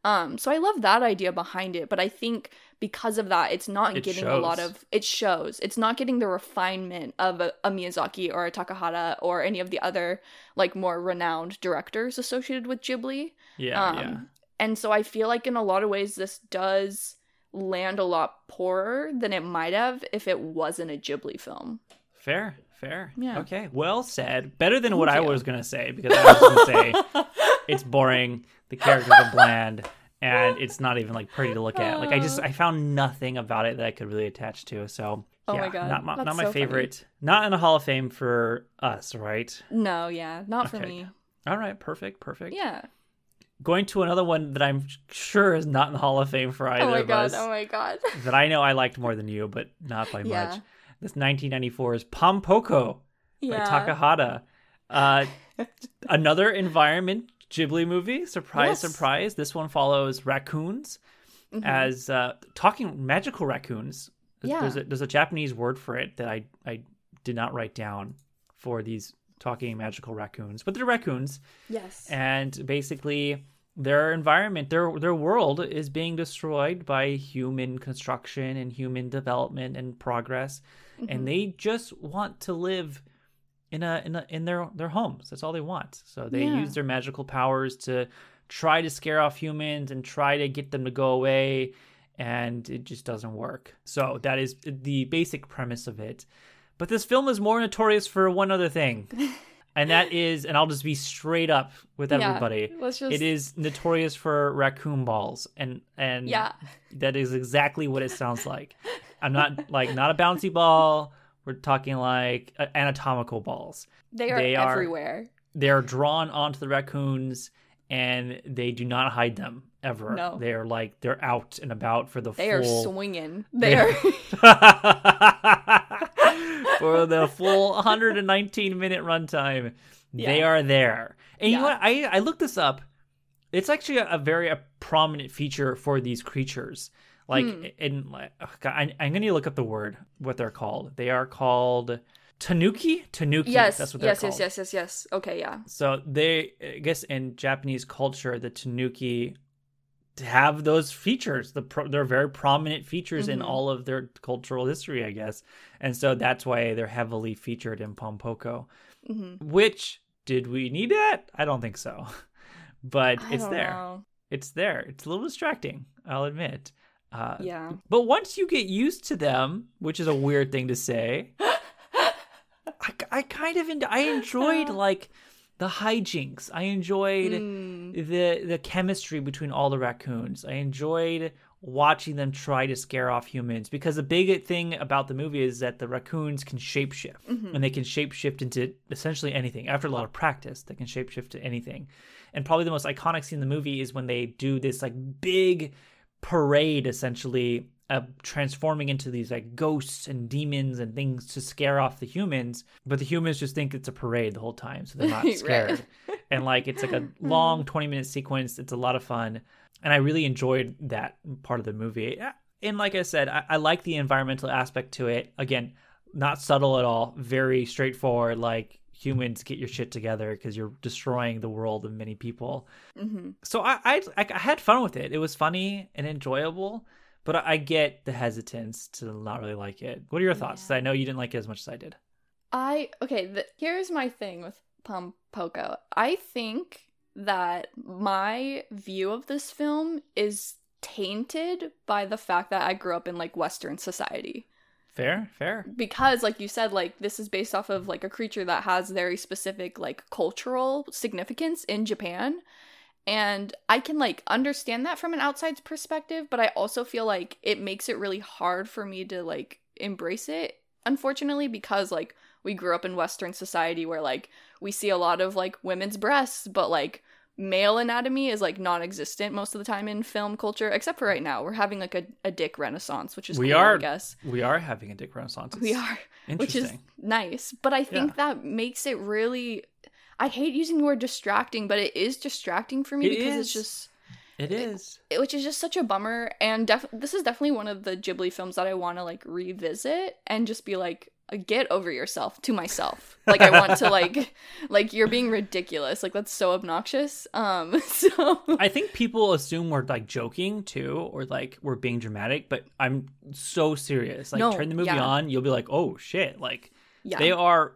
Um, so I love that idea behind it, but I think because of that, it's not It getting a lot of it shows. It's not getting the refinement of a, a Miyazaki or a Takahata or any of the other like more renowned directors associated with Ghibli. Yeah. Um, yeah. And so I feel like in a lot of ways, this does land a lot poorer than it might have if it wasn't a Ghibli film. Fair. Fair. Yeah. Okay. Well said. Better than what I was gonna say because I was gonna say it's boring. The characters are bland. And it's not even like pretty to look at. Like I just I found nothing about it that I could really attach to. So Oh yeah, my God, not my, that's not my so funny. favorite. Not in the Hall of Fame for us, right? No, yeah, not for Okay. me. All right, perfect, perfect. Yeah. Going to another one that I'm sure is not in the Hall of Fame for either Oh my of god. us. Oh my god. that I know I liked more than you, but not by Yeah. much. This 1994 is Pompoko by Takahata. Uh, another environment Ghibli movie. Surprise, Yes. surprise. This one follows raccoons Mhm. as uh, talking magical raccoons. Yeah. There's a, there's a Japanese word for it that I, I did not write down for these talking magical raccoons, but they're raccoons yes. and basically their environment their their world is being destroyed by human construction and human development and progress Mhm. and they just want to live in a in a in their their homes that's all they want so they Yeah. use their magical powers to try to scare off humans and try to get them to go away and it just doesn't work so that is the basic premise of it but this film is more notorious for one other thing and that is and i'll just be straight up with Yeah, everybody Let's just. it is notorious for raccoon balls and and Yeah. that is exactly what it sounds like i'm not like not a bouncy ball we're talking like anatomical balls They are they are- everywhere. they're drawn onto the raccoons and they do not hide them ever No. they're like they're out and about for the They are swinging. They are. for the full 119 minute runtime. They are there. And you know what? I I looked this up. It's actually a, a very a prominent feature for these creatures. Like Hmm. in like oh God, I, I'm going to look up the word what they're called. They are called tanuki. Tanuki. yes. that's what they're yes. called. Yes. Yes. Yes. Yes. Okay. Yeah. So they, I guess, in Japanese culture, the tanuki have those features. The pro- they're very prominent features in Mhm. all of their cultural history, I guess, and so that's why they're heavily featured in Pompoko. hmm Which did we need that? I don't think so, but I it's there. know. It's there. It's a little distracting, I'll admit. Uh, Yeah. But once you get used to them, which is a weird thing to say, I, I kind of en- I enjoyed like the hijinks. I enjoyed Mm. the the chemistry between all the raccoons. I enjoyed watching them try to scare off humans because the big thing about the movie is that the raccoons can shapeshift Mhm. and they can shapeshift into essentially anything. After a lot of practice, they can shapeshift to anything. And probably the most iconic scene in the movie is when they do this like big parade essentially of transforming into these like ghosts and demons and things to scare off the humans but the humans just think it's a parade the whole time so they're not Right. scared. And like it's like a hmm. long 20 minute sequence. It's a lot of fun. And i really enjoyed that part of the movie. And like i said i, I like the environmental aspect to it. Again not subtle at all. Very straightforward like humans get your shit together because you're destroying the world of many people hmm so I, I I had fun with it. It was funny and enjoyable, but I, I get the hesitance to not really like it. What are your thoughts? 'Cause I know you didn't like it as much as I did. I okay. The, here's my thing with Pompoko. I think that my view of this film is tainted by the fact that I grew up in like Western society. Fair, fair. because like you said like this is based off of like a creature that has very specific like cultural significance in Japan and I can like understand that from an outside perspective but I also feel like it makes it really hard for me to like embrace it unfortunately because like we grew up in western society where like we see a lot of like women's breasts but like male anatomy is like non-existent most of the time in film culture except for right now we're having like a, a dick renaissance which is We cool, are- i guess We are having a dick renaissance. we It's are which is nice. But I think Yeah. that makes it really. I hate using the word distracting, but it is distracting for me It because is. it's just, It is. it- which is just such a bummer. And def- this is definitely one of the Ghibli films that I want to like revisit and just be like, get over yourself to myself. Like I want to like, like you're being ridiculous. Like that's so obnoxious. Um, so I think people assume we're like joking too, or like we're being dramatic, but I'm so serious. Like No, turn the movie yeah. on, you'll be like, oh shit! Like yeah, they are.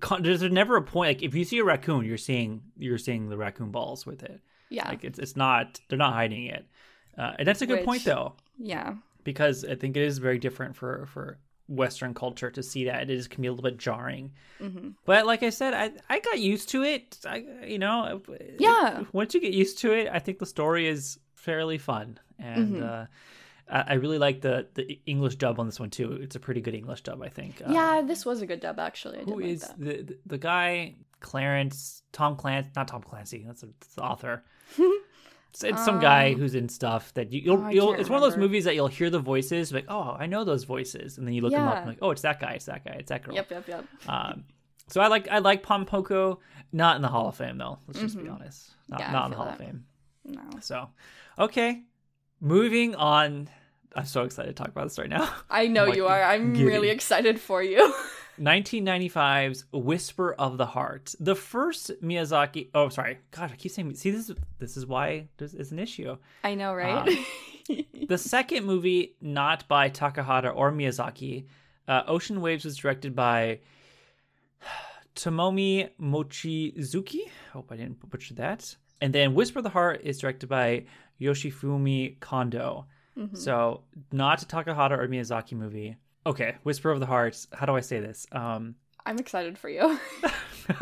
con- There's never a point like if you see a raccoon, you're seeing you're seeing the raccoon balls with it. yeah, Like it's it's not they're not hiding it, uh, and that's a good point though yeah. because I think it is very different for for Western culture to see that it is can be a little bit jarring. hmm But like I said, I I got used to it. I you know Yeah. Once you get used to it, I think the story is fairly fun, and Mhm. uh, I, I really like the the English dub on this one too. It's a pretty good English dub, I think. Uh, yeah, this was a good dub actually. I who like is that. the, the the guy Clarence Tom Clancy? Not Tom Clancy. That's, a, that's the author. It's, it's some guy Um, who's in stuff that you, you'll, oh, you'll it's one of those movies that you'll hear the voices like oh I know those voices and then you look them up and like oh it's that guy it's that guy it's that girl Yep, yep, yep. um, so I like I like Pom Pompoko not in the Hall of Fame though let's just be Mhm. honest not, Yeah, not in the Hall of. Fame No. so okay moving on I'm so excited to talk about this right now I know Like, you are. I'm giddy. really excited for you. 1995's Whisper of the Heart, the first Miyazaki. Oh, sorry, God, I keep saying. See, this is this is why there's is an issue. I know, right? The second movie, not by Takahata or Miyazaki, uh, Ocean Waves was directed by Tomomi Mochizuki. Hope I didn't butcher that. And then Whisper of the Heart is directed by Yoshifumi Kondo. Mhm. So not a Takahata or Miyazaki movie. Okay, Whisper of the Heart. How do I say this? Um, I'm excited for you.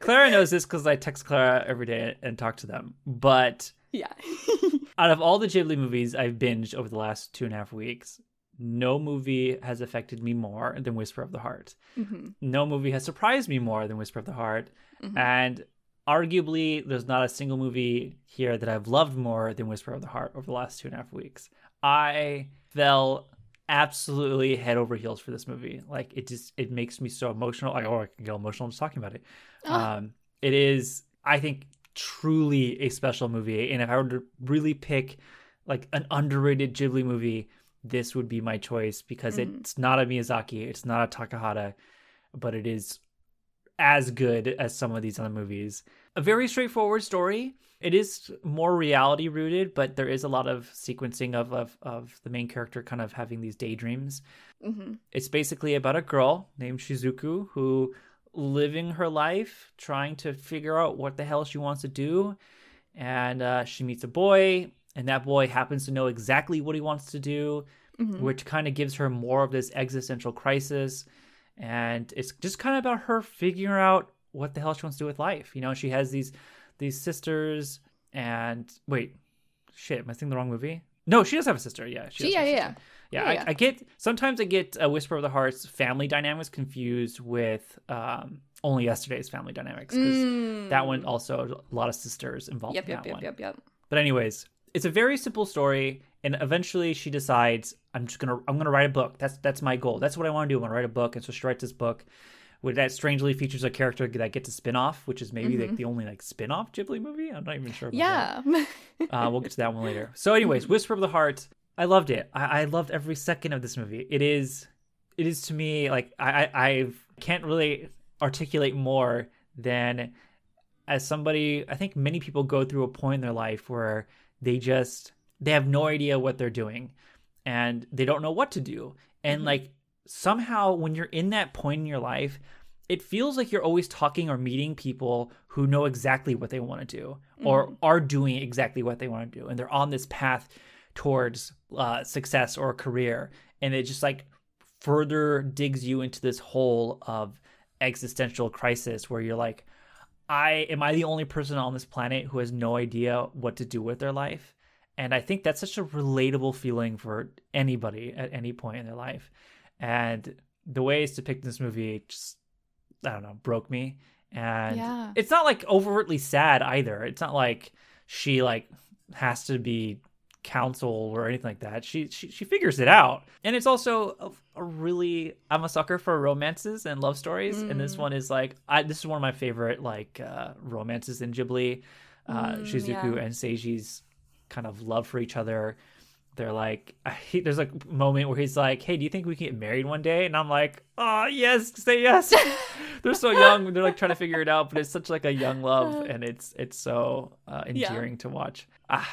Clara knows this because I text Clara every day and talk to them. But yeah. out of all the Ghibli movies I've binged over the last two and a half weeks, no movie has affected me more than Whisper of the Heart. hmm No movie has surprised me more than Whisper of the Heart. Mhm. And arguably, there's not a single movie here that I've loved more than Whisper of the Heart over the last two and a half weeks. I fell absolutely head over heels for this movie. Like it just it makes me so emotional. Like oh, I can get emotional just talking about it. Ah. Um, it is, I think, truly a special movie. And if I were to really pick like an underrated Ghibli movie, this would be my choice because Mhm. it's not a Miyazaki, it's not a Takahata, but it is as good as some of these other movies. A very straightforward story. It is more reality rooted, but there is a lot of sequencing of of, of the main character kind of having these daydreams. Mm-hmm. It's basically about a girl named Shizuku who living her life, trying to figure out what the hell she wants to do, and uh, she meets a boy, and that boy happens to know exactly what he wants to do, Mm-hmm. which kind of gives her more of this existential crisis. And it's just kind of about her figuring out what the hell she wants to do with life. You know, she has these these sisters, and wait, shit, am I thinking the wrong movie? No, she does have a sister. Yeah, She, does yeah, yeah, sister. yeah. Yeah, Yeah. I, I get sometimes I get a Whisper of the Heart's family dynamics confused with um, only yesterday's family dynamics because that one also a lot of sisters involved Mm. Yep, in yep, yep, one. yep, yep. But anyways, it's a very simple story, and eventually she decides I'm just gonna I'm gonna write a book. That's that's my goal. That's what I want to do. I want to write a book, and so she writes this book. That strangely features a character that gets a spin-off, which is maybe like the only like spin-off Ghibli movie. I'm not even sure. About that. Yeah. Uh, we'll get to that one later. So, anyways, Whisper of the Heart. I loved it. I, I loved every second of this movie. It is, it is to me like I, I I can't really articulate more than as somebody. I think many people go through a point in their life where they just they have no idea what they're doing, and they don't know what to do. And Mhm. like somehow, when you're in that point in your life, it feels like you're always talking or meeting people who know exactly what they want to do or are doing exactly what they want to do and they're on this path towards uh, success or a career and it just like further digs you into this hole of existential crisis where you're like i am i the only person on this planet who has no idea what to do with their life? And i think that's such a relatable feeling for anybody at any point in their life and the way it's depicted in this movie just I don't know, broke me. And Yeah. it's not like overtly sad either. It's not like she like has to be counseled or anything like that. She she, she figures it out. And it's also a, a really I'm a sucker for romances and love stories. And this Mm. one is like I this is one of my favorite like uh romances in Ghibli. Uh Mm, Shizuku yeah. and Seiji's kind of love for each other. They're like, he, there's like a moment where he's like, "Hey, do you think we can get married one day?" And I'm like, "Oh yes, say yes." they're so young they're like trying to figure it out but it's such like a young love and it's it's so uh, Yeah. endearing to watch ah,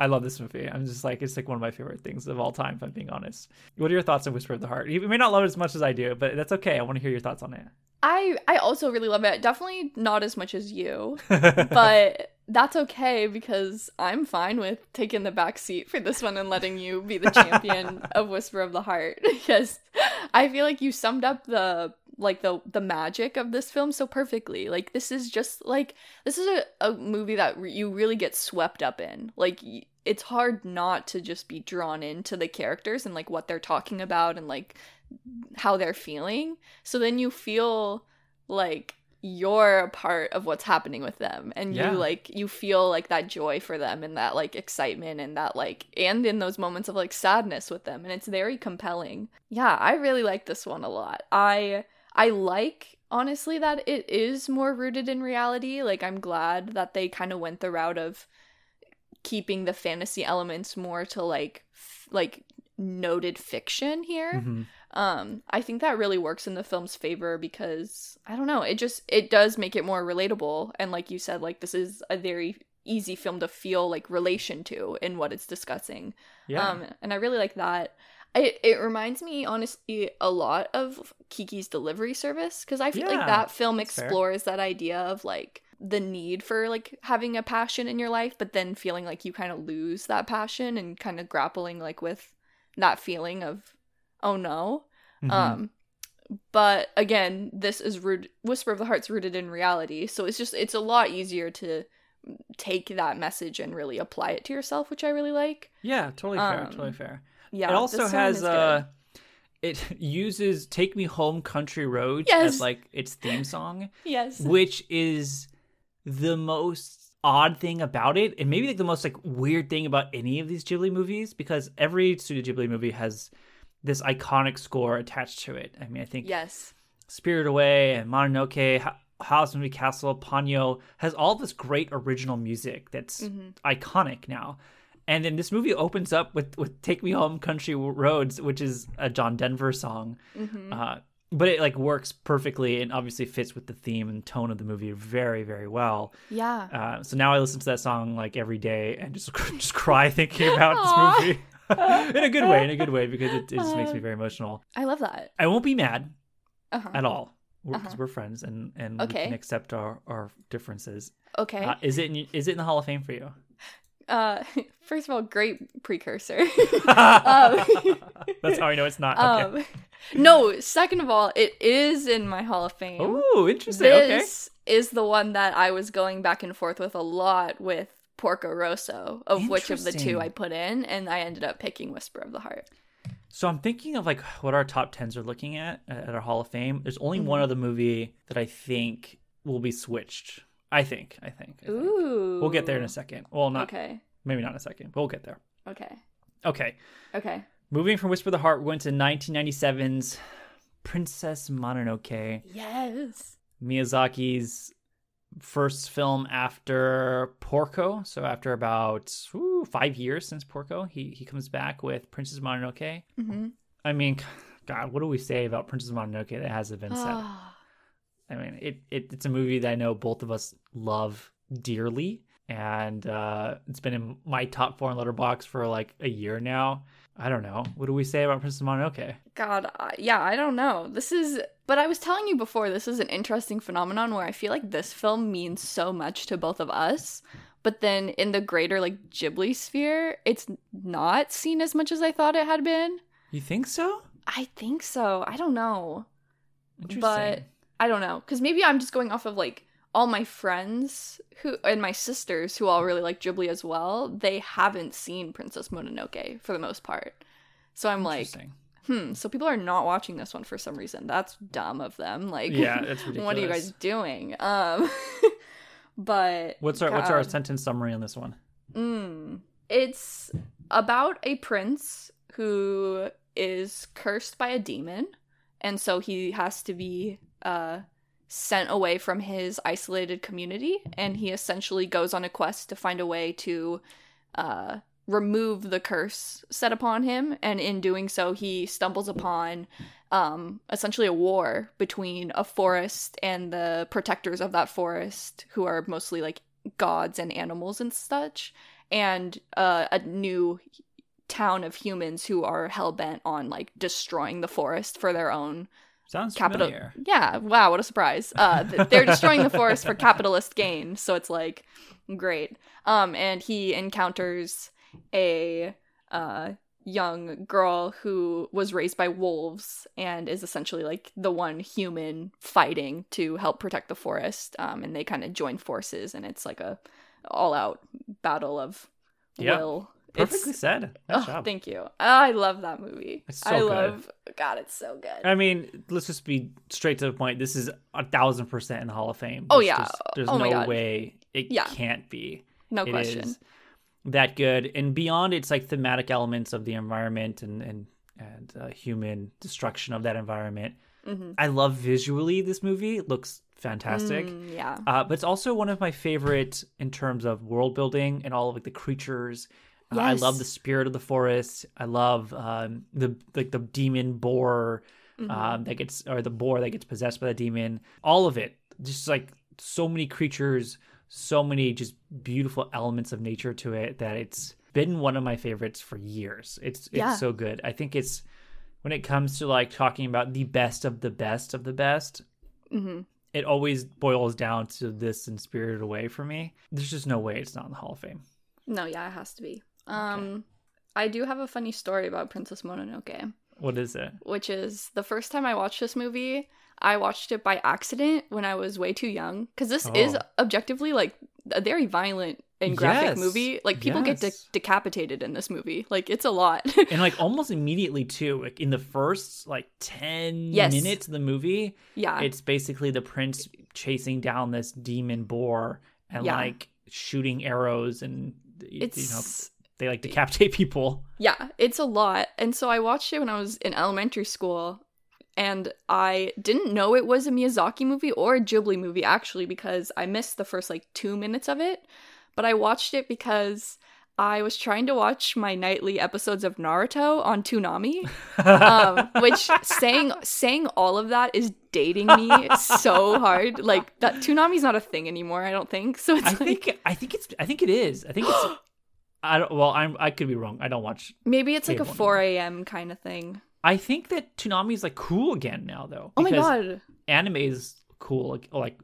i love this movie i'm just like it's like one of my favorite things of all time if i'm being honest what are your thoughts on whisper of the heart you may not love it as much as i do but that's okay i want to hear your thoughts on it I I also really love it. Definitely not as much as you, but that's okay because I'm fine with taking the back seat for this one and letting you be the champion of Whisper of the Heart because I feel like you summed up the like the the magic of this film so perfectly. Like this is just like this is a, a movie that re- you really get swept up in. Like y- it's hard not to just be drawn into the characters and like what they're talking about and like how they're feeling. So then you feel like you're a part of what's happening with them and Yeah. you like you feel like that joy for them and that like excitement and that like and in those moments of like sadness with them and it's very compelling. Yeah, I really like this one a lot. I I like honestly that it is more rooted in reality. Like I'm glad that they kind of went the route of keeping the fantasy elements more to like f- like noted fiction here Mhm. Um i think that really works in the film's favor because i don't know it just it does make it more relatable. And like you said like this is a very easy film to feel like relation to in what it's discussing. Yeah. Um and i really like that. It, it reminds me honestly a lot of kiki's delivery service because i feel Yeah, like that film explores that idea of like the need for like having a passion in your life but then feeling like you kind of lose that passion and kind of grappling like with that feeling of oh no. Mhm. um but again this is root whisper of the heart's rooted in reality so it's just it's a lot easier to take that message and really apply it to yourself which i really like. Yeah totally fair um, totally fair. yeah it also has uh it uses take me home country roads Yes. as like its theme song yes. which is the most odd thing about it and maybe like the most like weird thing about any of these ghibli movies because every studio ghibli movie has this iconic score attached to it i mean i think yes spirit away and mononoke Ha- Howl's Moving Castle, Ponyo has all this great original music that's Mhm. iconic now. And then this movie opens up with, with Take Me Home Country Roads, which is a John Denver song. hmm Uh, but it like works perfectly and obviously fits with the theme and tone of the movie very very well. Yeah. Uh, so now I listen to that song like every day and just just cry thinking about this movie. in a good way, in a good way, because it, it just makes me very emotional. I love that. I won't be mad Uh-huh. at all because Uh-huh. we're friends and and we can accept our our differences. Okay. Uh, is it in, is it in the Hall of Fame for you? Uh, first of all, great precursor. Um, That's how I know it's not. Okay. um, no, second of all, it is in my Hall of Fame. Oh, interesting. Okay. This is the one that I was going back and forth with a lot with Porco Rosso, of which of the two I put in, and I ended up picking Whisper of the Heart. So I'm thinking of like what our top tens are looking at at our Hall of Fame. There's only one Mm-hmm. other movie that I think will be switched. I think. I think. I think. Ooh. We'll get there in a second. Well, not Okay. maybe not in a second, but we'll get there. Okay. Okay. Okay. Moving from Whisper of the Heart, we're going to 1997's Princess Mononoke, Yes. Miyazaki's first film after Porco. So after about ooh, five years since Porco, he he comes back with Princess Mononoke. Mm-hmm. I mean, God, what do we say about Princess Mononoke that hasn't been said? Ah. I mean, it, it it's a movie that I know both of us love dearly, and uh, it's been in my top four in Letterboxd for like a year now. I don't know. What do we say about Princess Mononoke? God, I- yeah, I don't know. This is, but I was telling you before, this is an interesting phenomenon where I feel like this film means so much to both of us, but then in the greater like Ghibli sphere, it's not seen as much as I thought it had been. You think so? I think so. I don't know. Interesting. But I don't know because maybe I'm just going off of like all my friends who and my sisters who all really like Ghibli as well. They haven't seen Princess Mononoke for the most part, so I'm like. Hmm. So people are not watching this one for some reason. That's dumb of them. Like, yeah, that's ridiculous. what are you guys doing? Um, but What's our what's our sentence summary on this one? Mm. It's about a prince who is cursed by a demon, and so he has to be uh, sent away from his isolated community, and he essentially goes on a quest to find a way to uh, remove the curse set upon him, and in doing so, he stumbles upon um, essentially a war between a forest and the protectors of that forest, who are mostly like gods and animals and such, and uh, a new town of humans who are hell bent on like destroying the forest for their own Sounds capital. familiar. Yeah, wow, what a surprise! Uh, they're destroying the forest for capitalist gain, so it's like great. Um, and he encounters a uh young girl who was raised by wolves and is essentially like the one human fighting to help protect the forest. Um, and they kind of join forces, and it's like a all out battle of Yeah. will. Perfectly It's, said. Nice oh, thank you. I love that movie. It's so I good. love. God, it's so good. I mean, let's just be straight to the point. This is a thousand percent in the Hall of Fame. Oh, yeah. just- there's Oh, no way it Yeah. can't be. no It question. is that good. And beyond its like thematic elements of the environment and and and uh, human destruction of that environment. Hmm i love visually this movie. It looks fantastic. Mm, yeah. uh, but it's also one of my favorite in terms of world building and all of like the creatures. Uh, i love the spirit of the forest. I love um, the like the demon boar Mhm. um, that gets or the boar that gets possessed by the demon. All of it. Just like so many creatures so many just beautiful elements of nature to it that it's been one of my favorites for years. It's it's Yeah. so good. I think it's when it comes to like talking about the best of the best of the best hmm it always boils down to this and spirited away for me. There's just no way it's not in the hall of fame. No, yeah, it has to be. Um, I do have a funny story about Princess Mononoke, what is it? which is the first time I watched this movie, I watched it by accident when I was way too young because this is Oh. objectively like a very violent and graphic Yes. movie. Like people get de- decapitated in this movie. Like it's a lot. and like almost immediately too like in the first like 10 Yes. minutes of the movie yeah. it's basically the prince chasing down this demon boar and Yeah. like shooting arrows and it's you know they like decapitate people Yeah, it's a lot. And so I watched it when I was in elementary school and I didn't know it was a Miyazaki movie or a Ghibli movie actually because I missed the first like 2 minutes of it. But I watched it because I was trying to watch my nightly episodes of Naruto on Toonami, um, which saying saying all of that is dating me so hard. Like that Toonami's not a thing anymore. I don't think so. It's I like think I think it's I think it is. I think it's I don't well I'm I could be wrong. I don't watch maybe it's like a four a.m. kind of thing. I think that Toonami is like cool again now though. Oh my god! Anime is cool like, like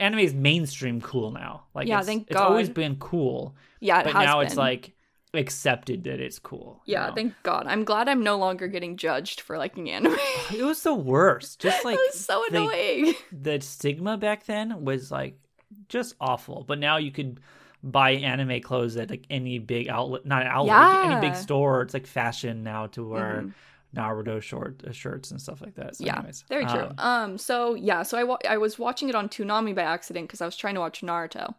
anime is mainstream cool now. Like Yeah, it's, thank it's always been cool, Yeah, it but now it's been. like accepted that it's cool. you yeah, know? thank God. I'm glad I'm no longer getting judged for liking anime. it was the worst. Just like so annoying. the stigma back then was like just awful. But now you could buy anime clothes at like any big outlet, not an outlet, like, any big store. It's like fashion now to wear Mhm. Naruto short uh, shirts and stuff like that. So yeah, anyways, very true. um, Um, so yeah, so I wa- I was watching it on Toonami by accident because I was trying to watch Naruto,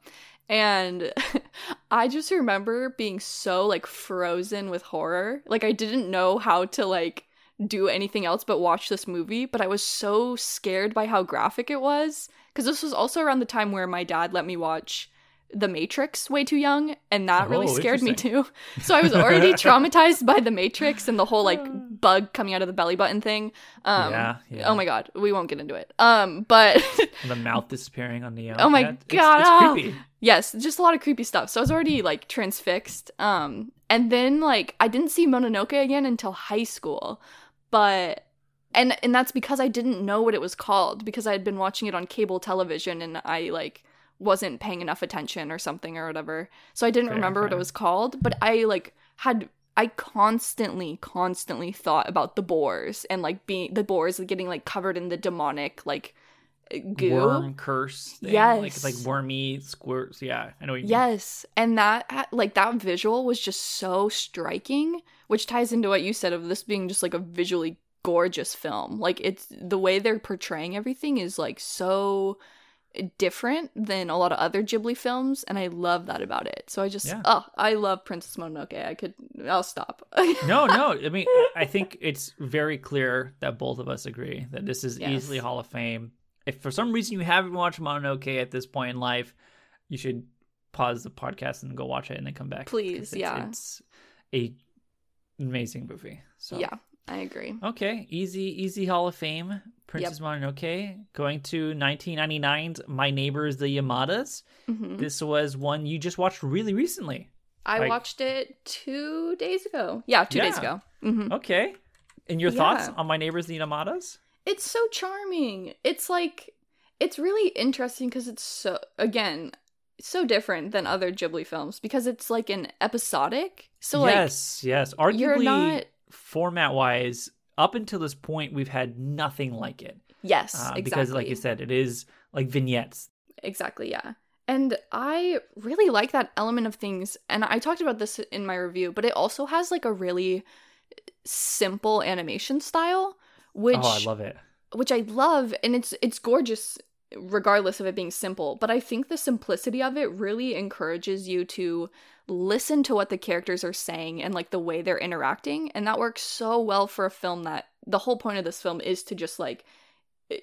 and I just remember being so like frozen with horror. Like I didn't know how to like do anything else but watch this movie, but I was so scared by how graphic it was because this was also around the time where my dad let me watch The Matrix way too young, and that really Oh, scared me too. So I was already traumatized by The Matrix and the whole like bug coming out of the belly button thing. Um, yeah, yeah. Oh my god, we won't get into it. Um, but the mouth disappearing on Neo. Oh my Yeah, it's- God, it's, oh. creepy. yes, just a lot of creepy stuff. So I was already like transfixed. Um, and then like I didn't see Mononoke again until high school, but and and that's because I didn't know what it was called because I had been watching it on cable television and I like wasn't paying enough attention or something or whatever. So I didn't Fair, remember what it was called, but I like had I constantly constantly thought about the boars and like being the boars getting like covered in the demonic like goo. Worm curse. Thing. like like wormy squirts. Yeah, I know. What you mean. Yes, and that like that visual was just so striking, which ties into what you said of this being just like a visually gorgeous film. Like it's the way they're portraying everything is like so different than a lot of other Ghibli films and I love that about it. So I just Yeah. oh, I love Princess Mononoke. I could I'll stop. no, no. I mean, I think it's very clear that both of us agree that this is Yes. easily Hall of Fame. If for some reason you haven't watched Mononoke at this point in life, you should pause the podcast and go watch it and then come back. Please, it's, yeah. It's a amazing movie. So Yeah, I agree. Okay, easy, easy Hall of Fame. Princess Mononoke going to 1999's My Neighbors the Yamadas. Mhm. This was one you just watched really recently. I like- watched it 2 days ago. Yeah, 2 days Yeah. ago. Mhm. Okay. And your thoughts on My Neighbors the Yamadas? it's so charming. It's like it's really interesting because it's so again so different than other Ghibli films because it's like an episodic. So yes, yes. like you're Arguably, not format wise, up until this point, we've had nothing like it. yes Uh, exactly Because, like you said, it is like vignettes. exactly yeah. And I really like that element of things. And I talked about this in my review, but it also has like a really simple animation style, which oh, I love it. which I love, and it's it's gorgeous regardless of it being simple. But I think the simplicity of it really encourages you to listen to what the characters are saying and like the way they're interacting, and that works so well for a film that the whole point of this film is to just like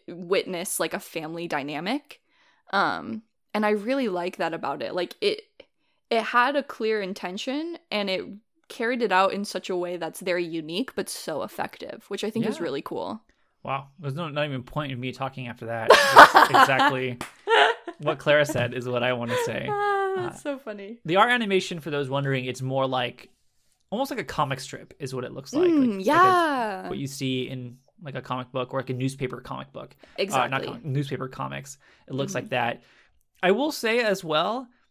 witness like a family dynamic. Um, and I really like that about it. Like it it had a clear intention and it carried it out in such a way that's very unique but so effective, which I think is really cool. Wow. There's no, not even point in me talking after that. Exactly what Clara said is what I want to say. Ah, that's so funny. The art animation, for those wondering, it's more like almost like a comic strip, is what it looks like. Mm, like like yeah, what you see in like a comic book or like a newspaper comic book. Uh, exactly. not comic, newspaper comics. It looks Mhm. like that. I will say as well, uh,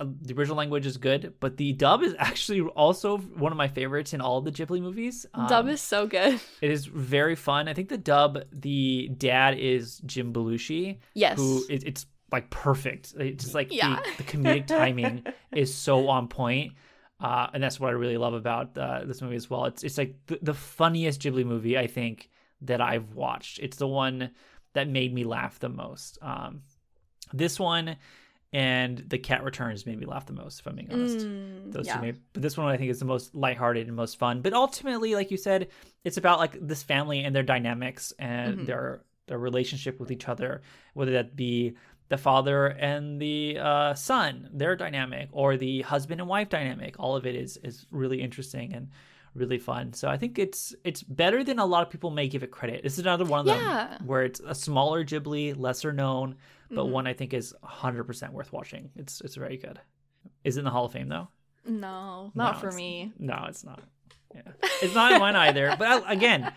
the original language is good, but the dub is actually also one of my favorites in all the Ghibli movies. Dub Um, is so good. It is very fun. I think the dub, the dad is Jim Belushi, Yes. who it, it's like perfect. It's just like Yeah. the, the comedic timing is so on point. Uh, and that's what I really love about uh, this movie as well. It's it's like the, the funniest Ghibli movie I think that I've watched. It's the one that made me laugh the most. Um, this one and The Cat Returns made me laugh the most. If I'm being honest, Mm, those yeah. two made. But this one I think is the most lighthearted and most fun. But ultimately, like you said, it's about like this family and their dynamics and Mhm. their their relationship with each other, whether that be the father and the uh, son, their dynamic, or the husband and wife dynamic. All of it is is really interesting and really fun. So I think it's it's better than a lot of people may give it credit. This is another one of Yeah. them where it's a smaller Ghibli, lesser known, but Mhm. one I think is 100% worth watching. It's it's very good. Is it in the Hall of Fame though? No, not No, for me. No, it's not. Yeah. It's not in mine either. But I- again,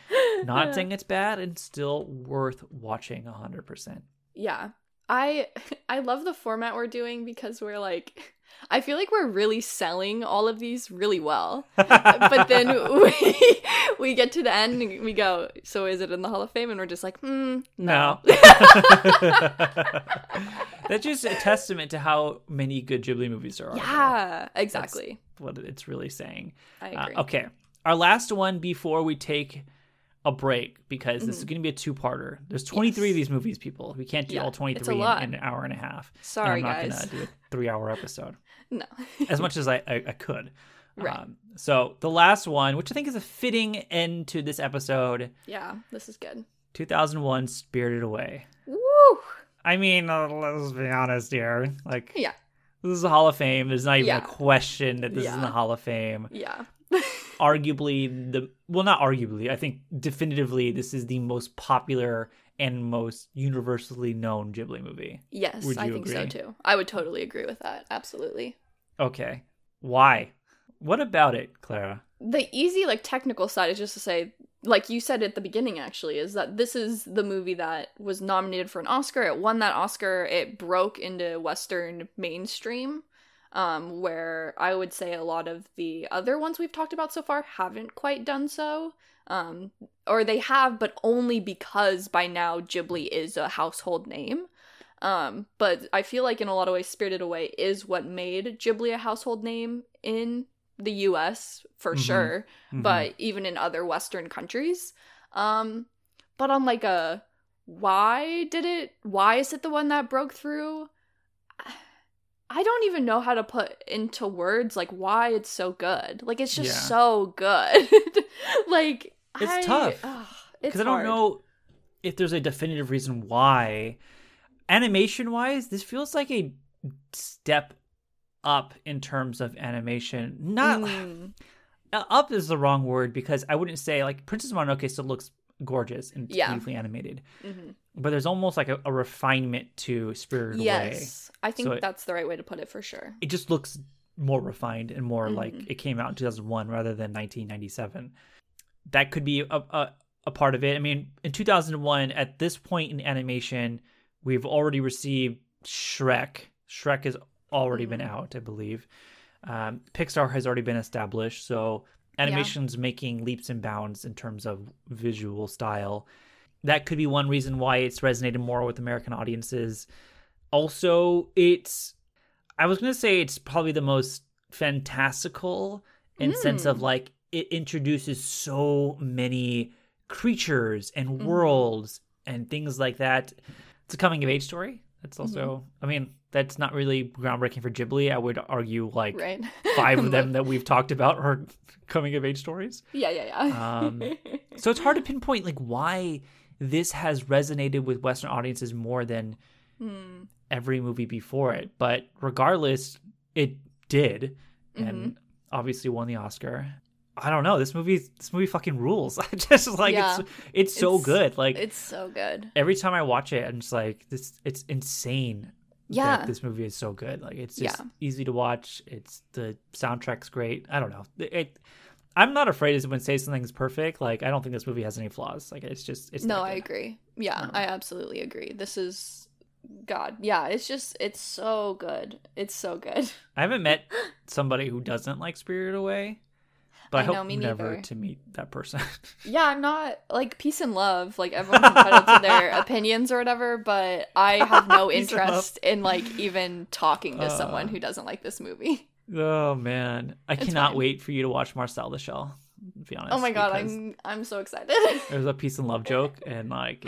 not saying it's bad and still worth watching 100%. yeah i i love the format we're doing because we're like i feel like we're really selling all of these really well but then we we get to the end and we go so is it in the hall of fame and we're just like hmm No. That's just a testament to how many good Ghibli movies there are. yeah exactly What it's really saying. i Uh, okay. Our last one before we take a break because this is Mhm. going to be a two-parter. There's 23 of these movies, people. We can't do Yeah, all 23 in, in an hour and a half. And sorry I'm not guys going to do a three-hour episode no as much as I, I, I could. Right. Um, so the last one, which I think is a fitting end to this episode, yeah this is good 2001 Spirited Away. Woo! I mean, uh, let's be honest here. Like, yeah this is a Hall of Fame. There's not even Yeah. a question that this is in the Hall of Fame. yeah Arguably, the well, not arguably. I think definitively, this is the most popular and most universally known Ghibli movie. yes Would i you think so too i would totally agree with that absolutely Okay, why? What about it, Clara? the easy like technical side is just to say like you said at the beginning actually is that this is the movie that was nominated for an oscar it won that oscar it broke into western mainstream um where i would say a lot of the other ones we've talked about so far haven't quite done so um or they have but only because by now ghibli is a household name um but i feel like in a lot of ways spirited away is what made ghibli a household name in the us for Mhm. sure Mhm. but even in other western countries um but on like a why did it why is it the one that broke through i don't even know how to put into words like why it's so good like it's just Yeah. so good like It's I- tough. because I don't know if there's a definitive reason why. Animation wise, this feels like a step up in terms of animation. Not Mm, uh, up is the wrong word because I wouldn't say like Princess Mononoke still looks gorgeous and Yeah. beautifully animated, mhm. But there's almost like a, a refinement to Spirited Away. yes i think So it- that's the right way to put it for sure It just looks more refined and more like Mhm. it came out in 2001 rather than 1997. That could be a, a a part of it. I mean, in 2001, at this point in animation, we've already received Shrek. Shrek has already been Mhm. out, I believe. Um, Pixar has already been established, so animation's making leaps and bounds in terms of visual style. That could be one reason why it's resonated more with American audiences. Also, it's I was gonna say it's probably the most fantastical in sense of Mm. like it introduces so many creatures and Mhm. worlds and things like that. It's a coming of age story. That's Mm-hmm. also I mean, that's not really groundbreaking for Ghibli. I would argue like right five of them that we've talked about are coming of age stories. yeah yeah yeah Um, So it's hard to pinpoint like why this has resonated with Western audiences more than Hmm. every movie before it. But regardless, it did, Mm-hmm. and obviously won the Oscar. I don't know. This movie, this movie fucking rules. I just like Yeah. it's it's so It's- good. Like it's so good every time I watch it, I'm just like this. It's insane. Yeah. that this movie is so good. Like it's just Yeah. easy to watch. It's the soundtrack's great. I don't know. It, I'm not afraid as when say something's perfect. Like I don't think this movie has any flaws. Like it's just it's no i agree yeah Um, i absolutely agree this is god yeah it's just it's so good it's so good I haven't met somebody who doesn't like Spirited Away, but I, I hope know, me never neither. to meet that person. yeah i'm not like peace and love like everyone's entitled to their opinions or whatever but i have no Peace and love. interest in like even talking to someone Uh. who doesn't like this movie oh man, I It's cannot fine. wait for you to watch Marcel the Shell. To be honest, oh my god i'm i'm so excited There's a peace and love joke, and like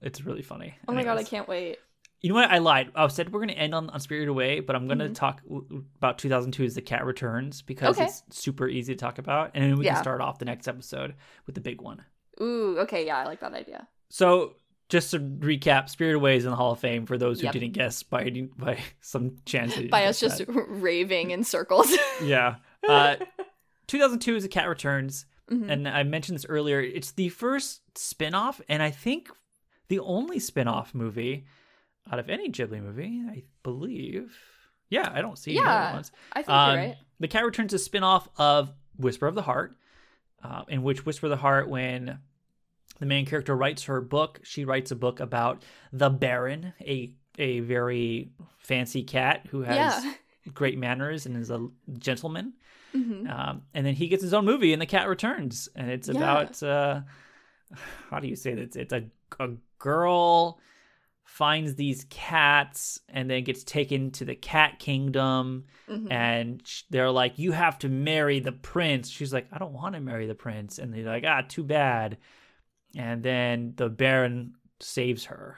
it's really funny. oh my god i can't wait You know what? I lied. I said we're gonna end on, on Spirited Away, but I'm gonna Mhm. talk w- about 2002 as the Cat Returns because Okay. it's super easy to talk about, and then we Yeah. can start off the next episode with the big one. ooh okay yeah i like that idea So just to recap, Spirit Away is in the Hall of Fame for those who Yep. didn't guess by by some chance. By us just that. raving in circles. yeah. Uh, 2002 is A Cat Returns, Mhm. and I mentioned this earlier. It's the first spin-off, and I think the only spin-off movie out of any Ghibli movie, I believe. Yeah, I don't see any Yeah. other ones. I think Um, you're right. The Cat Returns is a spin-off of Whisper of the Heart, uh, in which Whisper of the Heart, when the main character writes her book, she writes a book about the Baron, a a very fancy cat who has Yeah. great manners and is a gentleman. hmm Um, and then he gets his own movie, and The Cat Returns, and it's Yeah. about uh, how do you say that? It's a a girl finds these cats and then gets taken to the cat kingdom hmm and they're like you have to marry the prince she's like i don't want to marry the prince and they're like ah too bad and then the baron saves her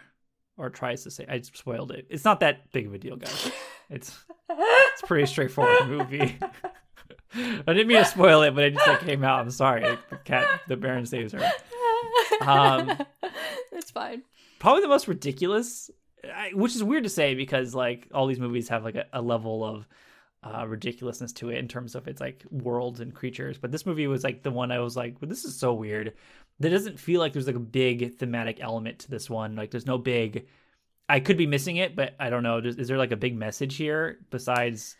or tries to say i spoiled it. It's not that big of a deal guys. It's it's a pretty straightforward movie. I didn't mean to spoil it but it just like came out. I'm sorry. The cat the baron saves her. Um, it's fine. probably the most ridiculous which is weird to say because like all these movies have like a, a level of uh, ridiculousness to it in terms of its like worlds and creatures. But this movie was like the one i was like well, this is so weird there doesn't feel like there's like a big thematic element to this one like there's no big i could be missing it but i don't know is, is there like a big message here besides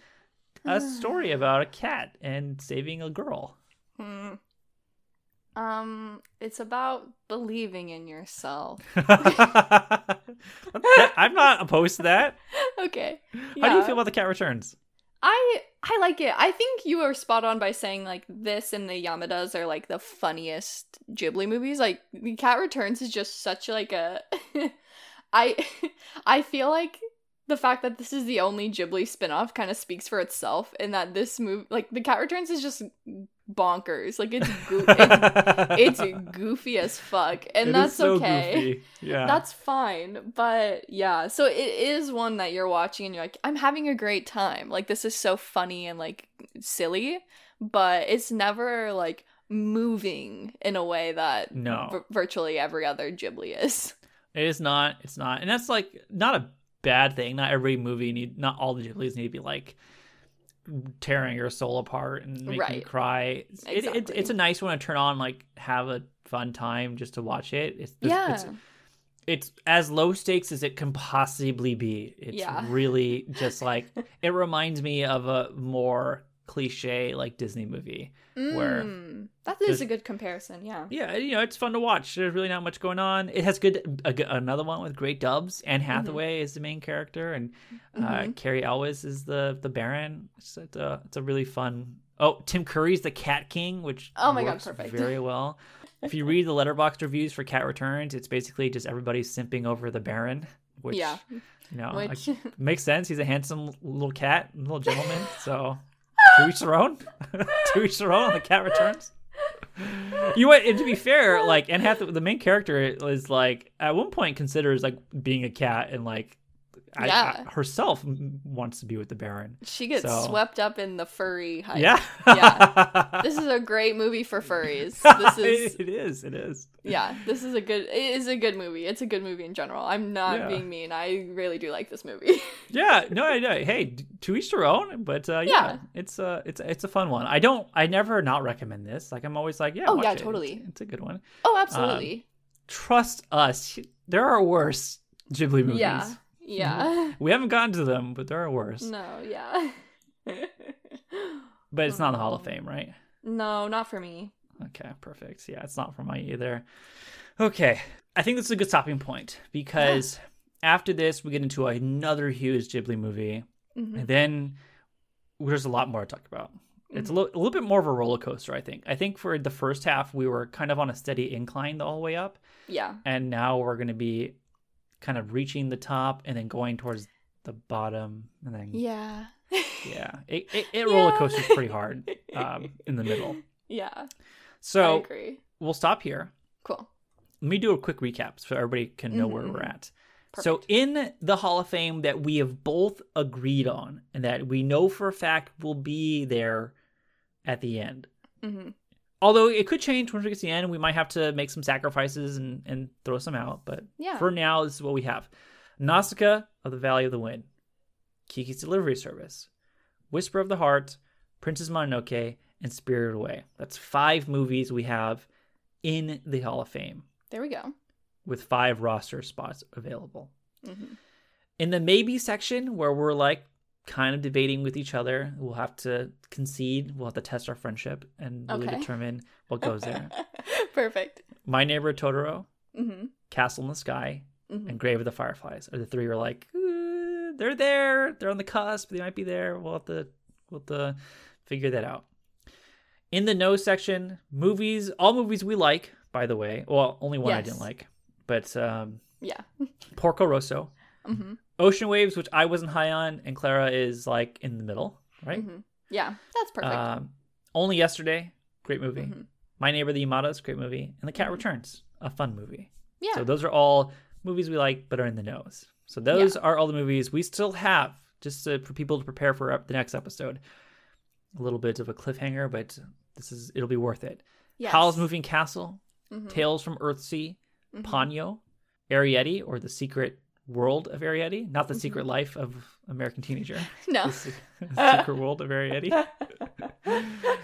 a story about a cat and saving a girl Hmm. Um, it's about believing in yourself. i'm not opposed to that okay. how do you feel about the cat returns I I like it. I think you are spot on by saying like this and the Yamadas are like the funniest Ghibli movies. Like The Cat Returns is just such like a I I feel like the fact that this is the only Ghibli spin-off kind of speaks for itself in that this movie like The Cat Returns is just bonkers. Like it's goo- it's, it's goofy as fuck and It that's so okay. goofy. Yeah. That's fine. But yeah, so it is one that you're watching and you're like, I'm having a great time. Like, this is so funny and like silly, but it's never like moving in a way that No. vir- virtually every other Ghibli is. It is not. It's not. And that's like not a bad thing. Not every movie need not all the Ghiblis need to be like tearing your soul apart and making you cry. It's, it, it, Exactly. it's a nice one to turn on, like have a fun time just to watch it. It's it's, yeah. it's it's as low stakes as it can possibly be. It's Yeah. really just like it reminds me of a more cliche like Disney movie. where Mm, that there's- is a good comparison. Yeah. Yeah, you know, it's fun to watch. There's really not much going on. It has good a, another one with great dubs. Anne Mm-hmm. Hathaway is the main character, and uh, Mhm. Cary Elwes is the the Baron. It's, it's a it's a really fun. Oh, Tim Curry's the Cat King, which Oh my God, perfect. very well. if you read the Letterboxd reviews for Cat Returns, it's basically just everybody simping over the Baron, which yeah. you know Which makes sense. He's a handsome little cat, little gentleman. So to each their own. to each their own the cat returns. You went, and to be fair, like Anne Hathaway, the main character is like at one point considers like being a cat and like Yeah. I- herself wants to be with the Baron. she gets So- swept up in the furry hype. Yeah, Yeah. This is a great movie for furries. This is it is. It is. yeah, this is a good it is a good movie. It's a good movie in general. I'm not Yeah. being mean. I really do like this movie. Yeah, no, I know. Hey, to each their own. But uh, yeah, Yeah. it's uh, it's it's a fun one. I don't, I never not recommend this. Like I'm always like, yeah, Oh, watch yeah, it. Totally. It's, a good one. oh, absolutely. Trust us, there are worse Ghibli movies. yeah. Yeah. Mm-hmm. We haven't gotten to them, but there are worse. no, yeah. But it's not the Hall of Oh. Fame, right? no, not for me. Okay, perfect. Yeah, it's not for my either. Okay, I think this is a good stopping point because after this, we get into another huge Ghibli movie, Mhm. and then there's a lot more to talk about. It's a, mm-hmm. li- a little bit more of a roller coaster, I think. I think for the first half, we were kind of on a steady incline the whole way up, Yeah. and now we're going to be kind of reaching the top and then going towards the bottom, and then Yeah. yeah, it, it, it roller coasters pretty hard um, in the middle. yeah. So we'll stop here. Cool. Let me do a quick recap so everybody can know where Mhm. we're at. So, in the Hall of Fame that we have both agreed on and that we know for a fact will be there at the end, hmm although it could change once we get to the end, we might have to make some sacrifices and, and throw some out. But Yeah. for now, this is what we have: Nausicaa of the Valley of the Wind, Kiki's Delivery Service, Whisper of the Heart, Princess Mononoke, and Spirited Away. That's five movies we have in the Hall of Fame There we go. with five roster spots available. hmm In the maybe section, where we're like kind of debating with each other, we'll have to concede. We'll have to test our friendship and really Okay. determine what goes there. Perfect. My Neighbor Totoro, hmm Castle in the Sky, hmm and Grave of the Fireflies are the three we're like, "Uh, they're there. They're on the cusp. They might be there. We'll have to, we'll have to figure that out. In the no section, movies, all movies we like, by the way. Well, only one I didn't like, but um, Yeah. Porco Rosso, hmm Ocean Waves, which I wasn't high on, and Clara is like in the middle, right? hmm Yeah. That's perfect. Um, Only Yesterday, great movie. Mhm. My Neighbor the Yamadas, great movie, and The Cat Mhm. Returns, a fun movie. yeah. So those are all movies we like, but are in the nose. So those are all the movies we still have, just to, for people to prepare for the next episode. A little bit of a cliffhanger, but this is it'll be worth it. yes. Howl's Moving Castle, Mhm. Tales from Earthsea, Mhm. Ponyo, Arrietty, or the Secret World of Arrietty, not the Mhm. Secret Life of American Teenager. No. The Se- the Secret World of Arrietty.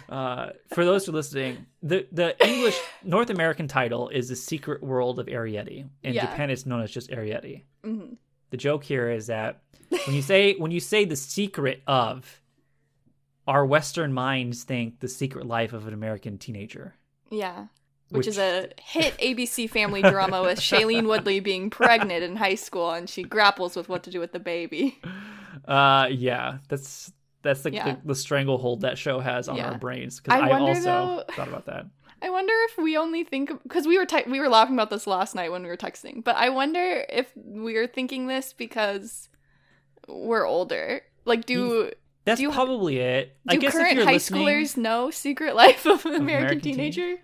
Uh, for those who are listening, the the English North American title is the Secret World of Arrietty. In Yeah. Japan, it's known as just Arrietty. hmm The joke here is that when you say when you say the secret of, our Western minds think the secret life of an American teenager. Yeah. Which, Which- is a hit ABC family drama with Shailene Woodley being pregnant in high school and she grapples with what to do with the baby. Uh, yeah, that's that's the, Yeah. the, the stranglehold that show has on Yeah. our brains. Because I I, wonder, also though- thought about that. I wonder if we only think because we were te- we were laughing about this last night when we were texting, but I wonder if we are thinking this because we're older. Like, do That's Do you- probably it. I do guess if current you're high listening, schoolers know Secret Life of an American, American Teen- Teenager?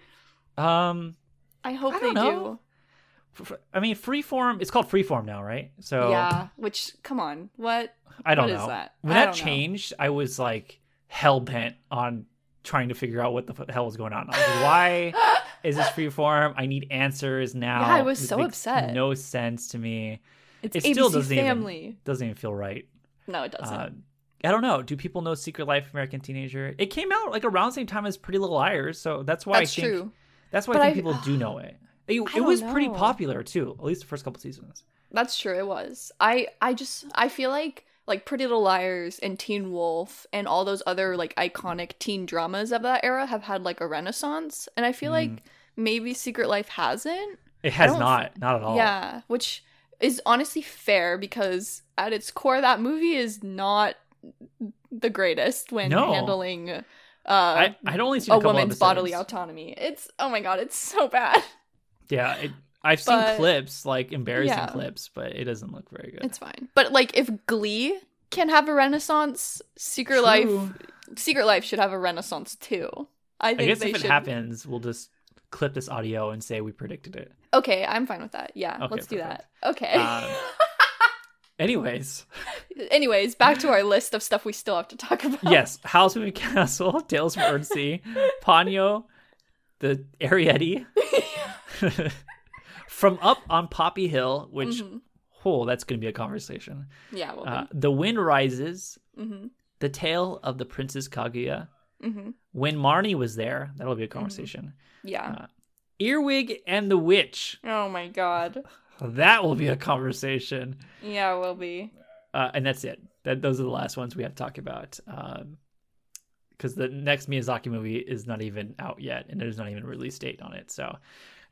Um, I hope I they know. f- I mean, freeform. It's called freeform now, right? So Yeah. Which, come on, what? I don't what know. is that? When I that don't know. changed, I was like hell bent on trying to figure out what the hell was going on. Was like, why is this freeform? I need answers now. Yeah, I was This so upset. No sense to me. It's It ABC still doesn't even- Family. Doesn't even feel right. No, it doesn't. Uh, I don't know. Do people know Secret Life of American Teenager? It came out like around the same time as Pretty Little Liars, so that's why That's I think true. That's why But I think I- people do know it. It, it was pretty popular too, at least the first couple seasons. That's true. It was. I. I just. I feel like like Pretty Little Liars and Teen Wolf and all those other like iconic teen dramas of that era have had like a renaissance, and I feel Mm. like maybe Secret Life hasn't. It has not, not at all. Yeah, which is honestly fair because at its core, that movie is not the greatest when No. handling uh, I I'd only seen a a, woman's bodily autonomy. It's oh my god, it's so bad. Yeah, it, I've seen But- clips, like embarrassing Yeah. clips, but it doesn't look very good. It's fine. But like if Glee can have a renaissance, Secret Life Secret Life should have a renaissance too. I I guess if it should. happens, we'll just clip this audio and say we predicted it. Okay, I'm fine with that. Yeah, Okay, let's do that. Okay. Um, Anyways, Anyways, back to our list of stuff we still have to talk about. yes, Howl's Moving Castle, Tales from Earthsea, Ponyo, the Arrietty, from Up on Poppy Hill, which Mhm. oh, that's going to be a conversation. Yeah, well, Uh, the Wind Rises, hmm The Tale of the Princess Kaguya. hmm When Marnie was there, that'll be a conversation. yeah. Uh, Earwig and the Witch, oh my god. that will be a conversation. Yeah, will be. Uh, and that's it. That those are the last ones we have to talk about. Because the next Miyazaki movie is not even out yet, and there's not even a release date on it. So,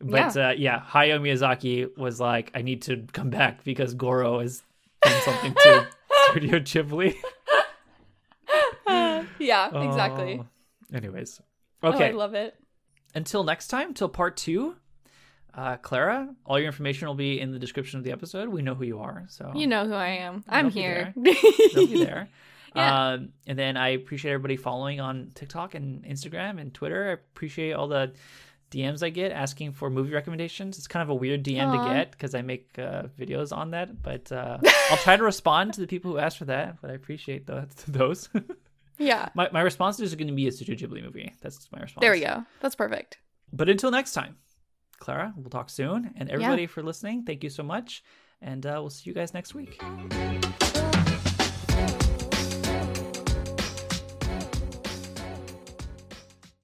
but yeah, uh, yeah Hayao Miyazaki was like, I need to come back because Goro has done something to Studio Ghibli. yeah, exactly. Oh. Anyways, Oh, I love it. until next time, till part two. Uh, Clara, all your information will be in the description of the episode. We know who you are, so You know who I am. I'm here. they'll be there. Yeah. Um, and then I appreciate everybody following on TikTok and Instagram and Twitter. I appreciate all the DMs I get asking for movie recommendations. It's kind of a weird DM Aw. to get because I make uh, videos on that, but uh, I'll try to respond to the people who ask for that. But I appreciate the, those. Yeah. My my response is going to be a Studio Ghibli movie. That's my response. There we go. That's perfect. But until next time, Clara, we'll talk soon. And everybody for listening, thank you so much. And uh, we'll see you guys next week.